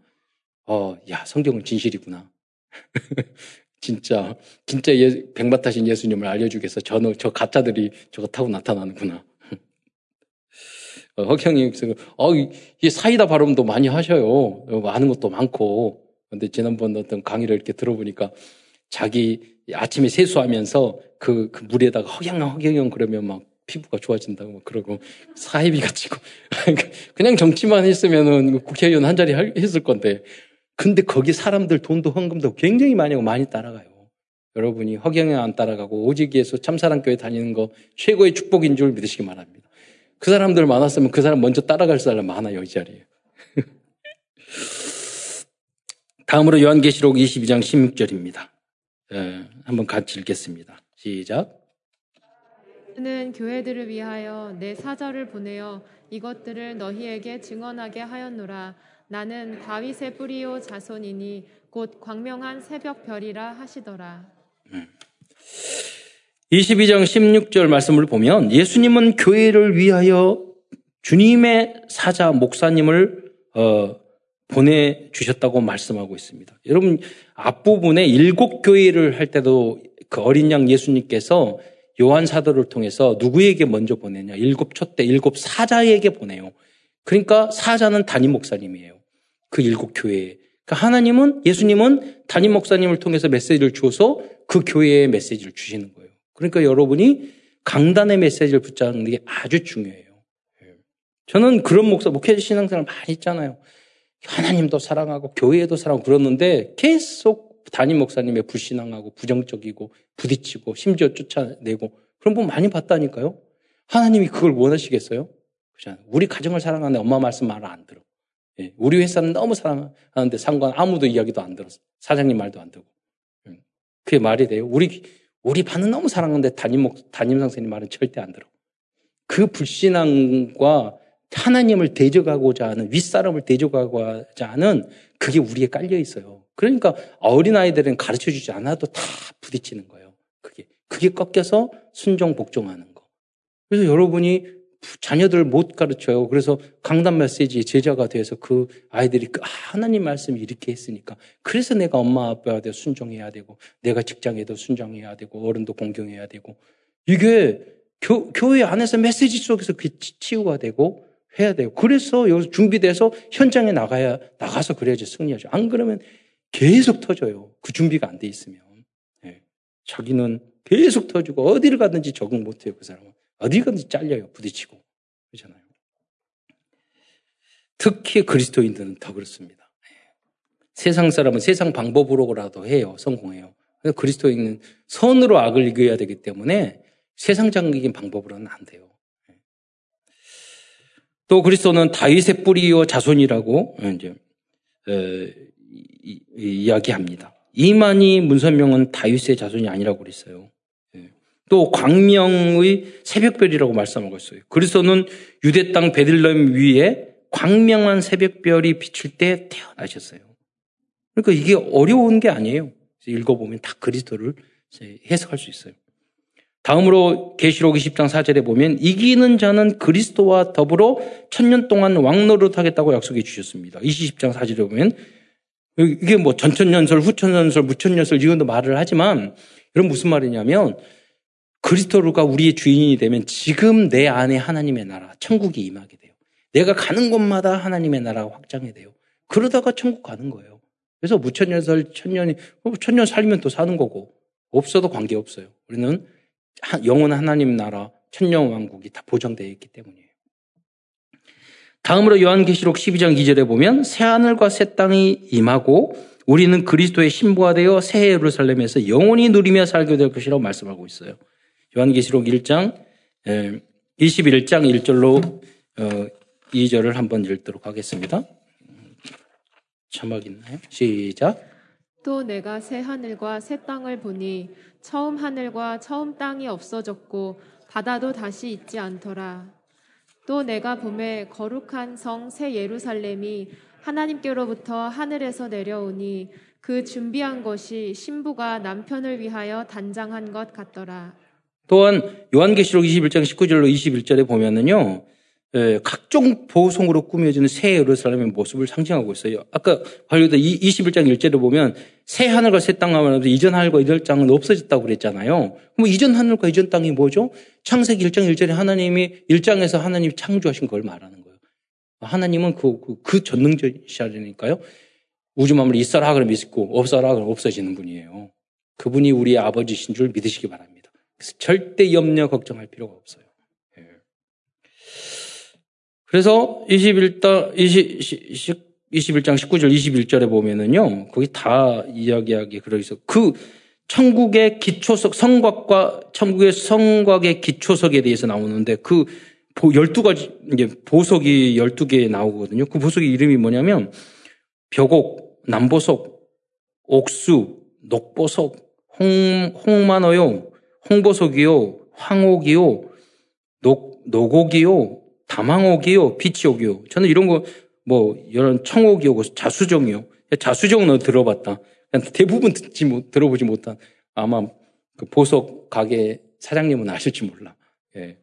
어, 야, 성경은 진실이구나. 진짜, 진짜 예, 백마 타신 예수님을 알려주겠어. 저, 저 가짜들이 저거 타고 나타나는구나. 어, 허경영, 어, 이 사이다 발음도 많이 하셔요. 어, 아는 것도 많고. 근데 지난번 어떤 강의를 이렇게 들어보니까 자기 아침에 세수하면서 그, 그 물에다가 허경영, 허경영 그러면 막 피부가 좋아진다고 막 그러고 사이비 가지고 그냥 정치만 했으면은 국회의원 한 자리 했을 건데 근데 거기 사람들 돈도 헌금도 굉장히 많이 하고 많이 따라가요. 여러분이 허경영 안 따라가고 예수 참사랑교회 다니는 거 최고의 축복인 줄 믿으시기 바랍니다. 그 사람들 많았으면 그 사람 먼저 따라갈 사람 많아요, 이 자리에. 다음으로 요한계시록 22장 16절입니다. 예, 한번 같이 읽겠습니다. 시작. 는 교회들을 위하여 내 사절을 보내어 이것들을 너희에게 증언하게 하였노라. 나는 다윗의 뿌리요 자손이니 곧 광명한 새벽별이라 하시더라. 22장 16절 말씀을 보면 예수님은 교회를 위하여 주님의 사자 목사님을 어, 보내주셨다고 말씀하고 있습니다. 여러분 앞부분에 일곱 교회를 할 때도 그 어린 양 예수님께서 요한 사도를 통해서 누구에게 먼저 보내냐? 일곱 촛대, 일곱 사자에게 보내요. 그러니까 사자는 담임 목사님이에요. 그 일곱 교회에. 그러니까 하나님은 예수님은 담임 목사님을 통해서 메시지를 주어서 그 교회에 메시지를 주시는 거예요. 그러니까 여러분이 강단의 메시지를 붙잡는 게 아주 중요해요. 예. 저는 그런 목사, 목회 신앙생활 많이 있잖아요. 하나님도 사랑하고 교회도 사랑하고 그러는데 계속 담임 목사님의 불신앙하고 부정적이고 부딪히고 심지어 쫓아내고 그런 분 많이 봤다니까요. 하나님이 그걸 원하시겠어요? 그렇잖아요. 우리 가정을 사랑하는데 엄마 말씀 말을 안 들어. 예, 우리 회사는 너무 사랑하는데 상관 아무도 이야기도 안 들었어. 사장님 말도 안 듣고. 예, 그게 말이 돼요? 우리 우리 반은 너무 사랑하는데 담임 목 담임 선생님 말은 절대 안 들어. 그 불신앙과 하나님을 대적하고자 하는 윗사람을 대적하고자 하는 그게 우리에 깔려 있어요. 그러니까 어린 아이들은 가르쳐 주지 않아도 다 부딪히는 거예요. 그게. 그게 꺾여서 순종, 복종하는 거. 그래서 여러분이 자녀들 못 가르쳐요. 그래서 강단 메시지 제자가 돼서 그 아이들이 그 하나님 말씀이 이렇게 했으니까 그래서 내가 엄마 아빠한테 순종해야 되고 내가 직장에도 순종해야 되고 어른도 공경해야 되고 이게 교, 교회 안에서 메시지 속에서 그 치유가 되고 해야 돼요. 그래서 여기서 준비돼서 현장에 나가야 나가서 그래야지 승리하죠. 안 그러면 계속 터져요. 그 준비가 안 돼 있으면. 네. 자기는 계속 터지고 어디를 가든지 적응 못 해요, 그 사람은. 어디 가든지 잘려요, 부딪히고. 그렇잖아요. 특히 그리스도인들은 더 그렇습니다. 네. 세상 사람은 세상 방법으로라도 해요, 성공해요. 그리스도인은 선으로 악을 이겨야 되기 때문에 세상적인 방법으로는 안 돼요. 네. 또 그리스도는 다윗의 뿌리요 자손이라고 이제 이야기합니다. 이만희 문선명은 다윗의 자손이 아니라고 그랬어요. 예. 또 광명의 새벽별이라고 말씀하고 있어요. 그리스도는 유대 땅 베들레헴 위에 광명한 새벽별이 비칠 때 태어나셨어요. 그러니까 이게 어려운 게 아니에요. 읽어보면 다 그리스도를 해석할 수 있어요. 다음으로 계시록 20장 4절에 보면 이기는 자는 그리스도와 더불어 천년 동안 왕노릇 하겠다고 약속해 주셨습니다. 20장 4절에 보면 이게 뭐 전천년설, 후천년설, 무천년설 이건도 말을 하지만 이런 무슨 말이냐면 그리스도가 우리의 주인이 되면 지금 내 안에 하나님의 나라, 천국이 임하게 돼요. 내가 가는 곳마다 하나님의 나라가 확장이 돼요. 그러다가 천국 가는 거예요. 그래서 무천년설, 천년이, 천년 살면 또 사는 거고, 없어도 관계 없어요. 우리는 영원 하나님 나라, 천년 왕국이 다 보장되어 있기 때문이에요. 다음으로 요한계시록 12장 2절에 보면 새 하늘과 새 땅이 임하고 우리는 그리스도의 신부가 되어 새 예루살렘에서 영원히 누리며 살게 될 것이라고 말씀하고 있어요. 요한계시록 1장 21장 1절로 2절을 한번 읽도록 하겠습니다. 자막 있나요? 시작. 또 내가 새 하늘과 새 땅을 보니 처음 하늘과 처음 땅이 없어졌고 바다도 다시 있지 않더라. 또 내가 봄에 거룩한 성 새 예루살렘이 하나님께로부터 하늘에서 내려오니 그 준비한 것이 신부가 남편을 위하여 단장한 것 같더라. 또한 요한계시록 21장 19절로 21절에 보면은요. 예, 각종 보송으로 꾸며지는 새 예루살렘의 모습을 상징하고 있어요. 아까 발표된 21장 1절에 보면 새 하늘과 새땅 하면서 이전 하늘과 이전 땅은 없어졌다고 그랬잖아요. 그럼 이전 하늘과 이전 땅이 뭐죠? 창세기 1장 1절에 하나님이 1장에서 하나님이 창조하신 걸 말하는 거예요. 하나님은 그, 그, 그 전능자시니까요. 우주 만물 있어라 그러면 있고 없어라 그러면 없어지는 분이에요. 그분이 우리의 아버지신 줄 믿으시기 바랍니다. 그래서 절대 염려 걱정할 필요가 없어요. 그래서 21장, 20, 21장 19절, 21절에 보면은요, 거기 다 이야기하기 그러 있어. 그 천국의 기초석, 성곽과, 천국의 성곽의 기초석에 대해서 나오는데 그 12가지, 이제 보석이 12개 나오거든요. 그 보석의 이름이 뭐냐면, 벽옥, 남보석, 옥수, 녹보석, 홍, 홍만어요, 홍보석이요, 황옥이요, 녹, 녹옥이요, 담황옥이요, 빛이옥이요. 저는 이런 거, 뭐, 이런 청옥이요, 자수정이요. 자수정은 들어봤다. 대부분 듣지 못, 들어보지 못한 아마 그 보석 가게 사장님은 아실지 몰라. 예.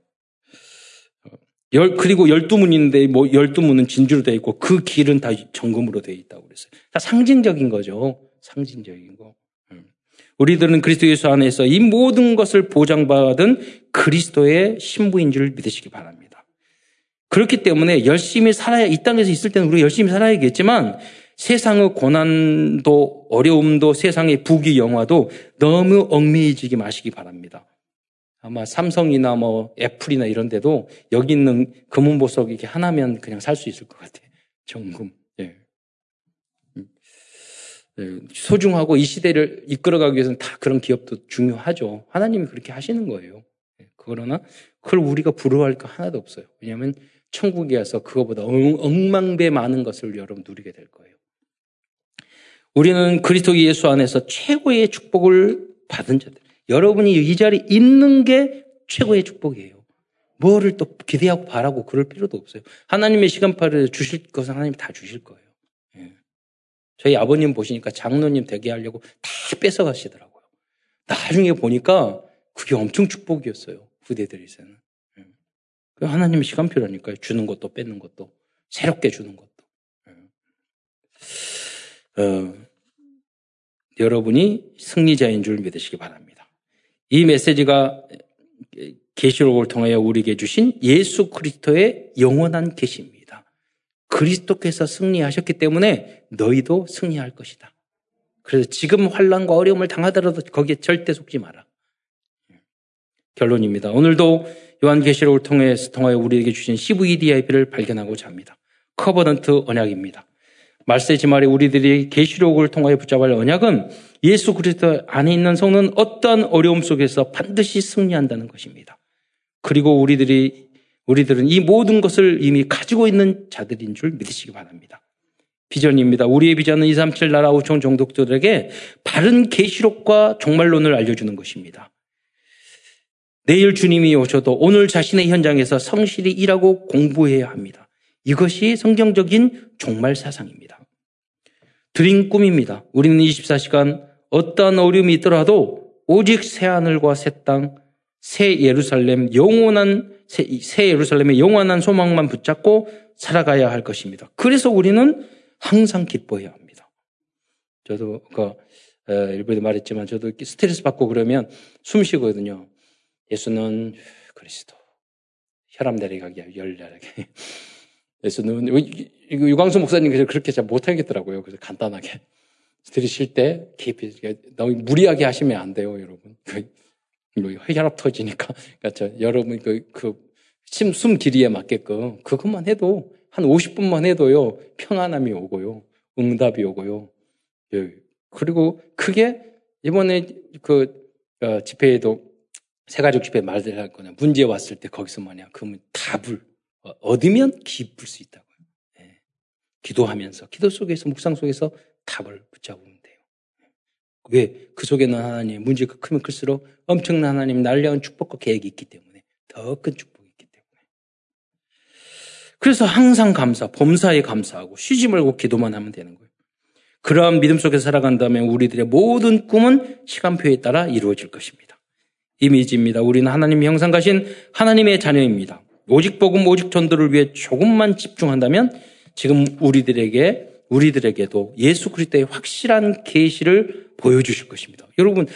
열, 그리고 열두 문인데 뭐 열두 문은 진주로 되어 있고 그 길은 다 정금으로 되어 있다고 그랬어요. 다 상징적인 거죠. 상징적인 거. 음. 우리들은 그리스도 예수 안에서 이 모든 것을 보장받은 그리스도의 신부인 줄 믿으시기 바랍니다. 그렇기 때문에 열심히 살아야, 이 땅에서 있을 때는 우리가 열심히 살아야겠지만 세상의 고난도 어려움도 세상의 부귀 영화도 너무 얽매이지게 마시기 바랍니다. 아마 삼성이나 뭐 애플이나 이런 데도 여기 있는 금은 보석 이렇게 하나면 그냥 살 수 있을 것 같아요. 정금. 예. 음. 예. 소중하고 이 시대를 이끌어가기 위해서는 다 그런 기업도 중요하죠. 하나님이 그렇게 하시는 거예요. 예. 그러나 그걸 우리가 부러워할 거 하나도 없어요. 왜냐하면 천국에 와서 그거보다 엉망배 많은 것을 여러분 누리게 될 거예요. 우리는 그리스도 예수 안에서 최고의 축복을 받은 자들. 여러분이 이 자리에 있는 게 최고의 축복이에요. 뭐를 또 기대하고 바라고 그럴 필요도 없어요. 하나님의 시간표를 주실 것은 하나님이 다 주실 거예요. 예. 저희 아버님 보시니까 장로님 되게 하려고 다 뺏어가시더라고요. 나중에 보니까 그게 엄청 축복이었어요. 후대들에서는. 예. 그 하나님의 시간표라니까요. 주는 것도 뺏는 것도 새롭게 주는 것도. 예. 어, 여러분이 승리자인 줄 믿으시기 바랍니다. 이 메시지가 계시록을 통하여 우리에게 주신 예수 그리스도의 영원한 계시입니다. 그리스도께서 승리하셨기 때문에 너희도 승리할 것이다. 그래서 지금 환란과 어려움을 당하더라도 거기에 절대 속지 마라. 결론입니다. 오늘도 요한계시록을 통해서 통하여 우리에게 주신 CVDIP를 발견하고자 합니다. covenant 언약입니다. 말세 지 말에 우리들이 계시록을 통하여 붙잡을 언약은 예수 그리스도 안에 있는 성도는 어떠한 어려움 속에서 반드시 승리한다는 것입니다. 그리고 우리들이 우리들은 이 모든 것을 이미 가지고 있는 자들인 줄 믿으시기 바랍니다. 비전입니다. 우리의 비전은 237 나라 우총 종독자들에게 바른 계시록과 종말론을 알려주는 것입니다. 내일 주님이 오셔도 오늘 자신의 현장에서 성실히 일하고 공부해야 합니다. 이것이 성경적인 종말 사상입니다. 드린 꿈입니다. 우리는 24시간 어떠한 어려움이 있더라도 오직 새 하늘과 새 땅, 새 예루살렘, 영원한, 새, 새 예루살렘의 영원한 소망만 붙잡고 살아가야 할 것입니다. 그래서 우리는 항상 기뻐해야 합니다. 저도, 그, 일부에도 말했지만 저도 스트레스 받고 그러면 숨 쉬거든요. 예수는 그리스도. 혈압 내려가게, 열 내려가게. 예수는, 유광수 목사님께서 그렇게 잘 못하겠더라고요. 그래서 간단하게. 들이실 때 깊이, 너무 무리하게 하시면 안 돼요, 여러분. 그, 뭐 혈압 터지니까. 그러니까 저, 여러분, 그, 그, 심, 숨 길이에 맞게끔 그것만 해도 한 50분만 해도요, 평안함이 오고요, 응답이 오고요. 예. 그리고 크게 이번에 그, 어, 집회에도 세가족 집회 말들 할 거냐. 문제 왔을 때 거기서 뭐냐. 그러면 답을 어, 얻으면 기쁠 수 있다고요. 예. 기도하면서, 기도 속에서, 묵상 속에서 답을 붙잡으면 돼요. 왜? 그 속에는 하나님, 문제가 크면 클수록 엄청난 하나님 날려한 축복과 계획이 있기 때문에 더 큰 축복이 있기 때문에. 그래서 항상 감사, 범사에 감사하고 쉬지 말고 기도만 하면 되는 거예요. 그러한 믿음 속에 살아간다면 우리들의 모든 꿈은 시간표에 따라 이루어질 것입니다. 이미지입니다. 우리는 하나님의 형상 가신 하나님의 자녀입니다. 오직 복음, 오직 전도를 위해 조금만 집중한다면 지금 우리들에게 우리들에게도 예수 그리스도의 확실한 계시를 보여주실 것입니다. 여러분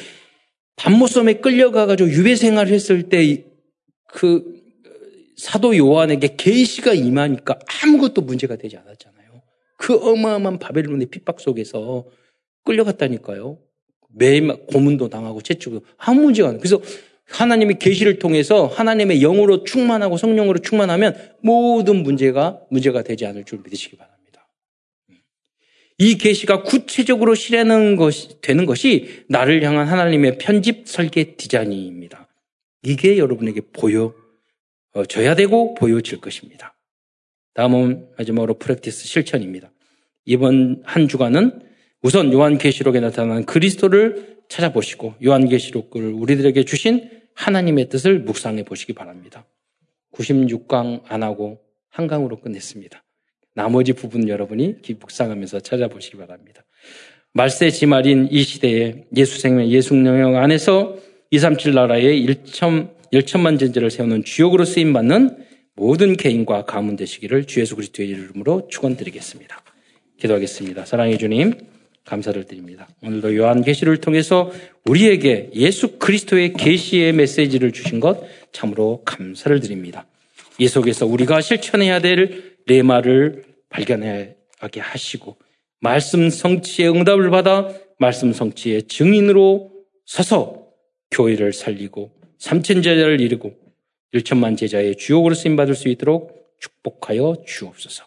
밤모섬에 끌려가가지고 유배 생활을 했을 때 그 사도 요한에게 계시가 임하니까 아무것도 문제가 되지 않았잖아요. 그 어마어마한 바벨론의 핍박 속에서 끌려갔다니까요. 매일 고문도 당하고 채찍도 아무 문제가 안. 그래서 하나님의 계시를 통해서 하나님의 영으로 충만하고 성령으로 충만하면 모든 문제가 문제가 되지 않을 줄 믿으시기 바랍니다. 이 계시가 구체적으로 실현하는 것이 되는 것이 나를 향한 하나님의 편집 설계 디자인입니다. 이게 여러분에게 보여져야 되고 보여질 것입니다. 다음은 마지막으로 프랙티스 실천입니다. 이번 한 주간은 우선 요한계시록에 나타난 그리스도를 찾아보시고 요한계시록을 우리들에게 주신 하나님의 뜻을 묵상해 보시기 바랍니다. 96강 안 하고 한강으로 끝냈습니다. 나머지 부분 여러분이 묵상하면서 찾아보시기 바랍니다. 말세 지말인 이 시대에 예수 생명, 예수 영역 안에서 237 나라의 1천, 1천만 전제를 세우는 주역으로 쓰임 받는 모든 개인과 가문 되시기를 주 예수 그리스도의 이름으로 축원드리겠습니다. 기도하겠습니다. 사랑해 주님, 감사를 드립니다. 오늘도 요한계시를 통해서 우리에게 예수 그리스도의 계시의 메시지를 주신 것 참으로 감사를 드립니다. 이 속에서 우리가 실천해야 될 레마를 발견하게 하시고 말씀 성취의 응답을 받아 말씀 성취의 증인으로 서서 교회를 살리고 삼천 제자를 이루고 일천만 제자의 주역으로 쓰임 받을 수 있도록 축복하여 주옵소서.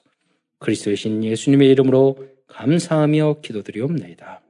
그리스도의 신 예수님의 이름으로 감사하며 기도드리옵나이다.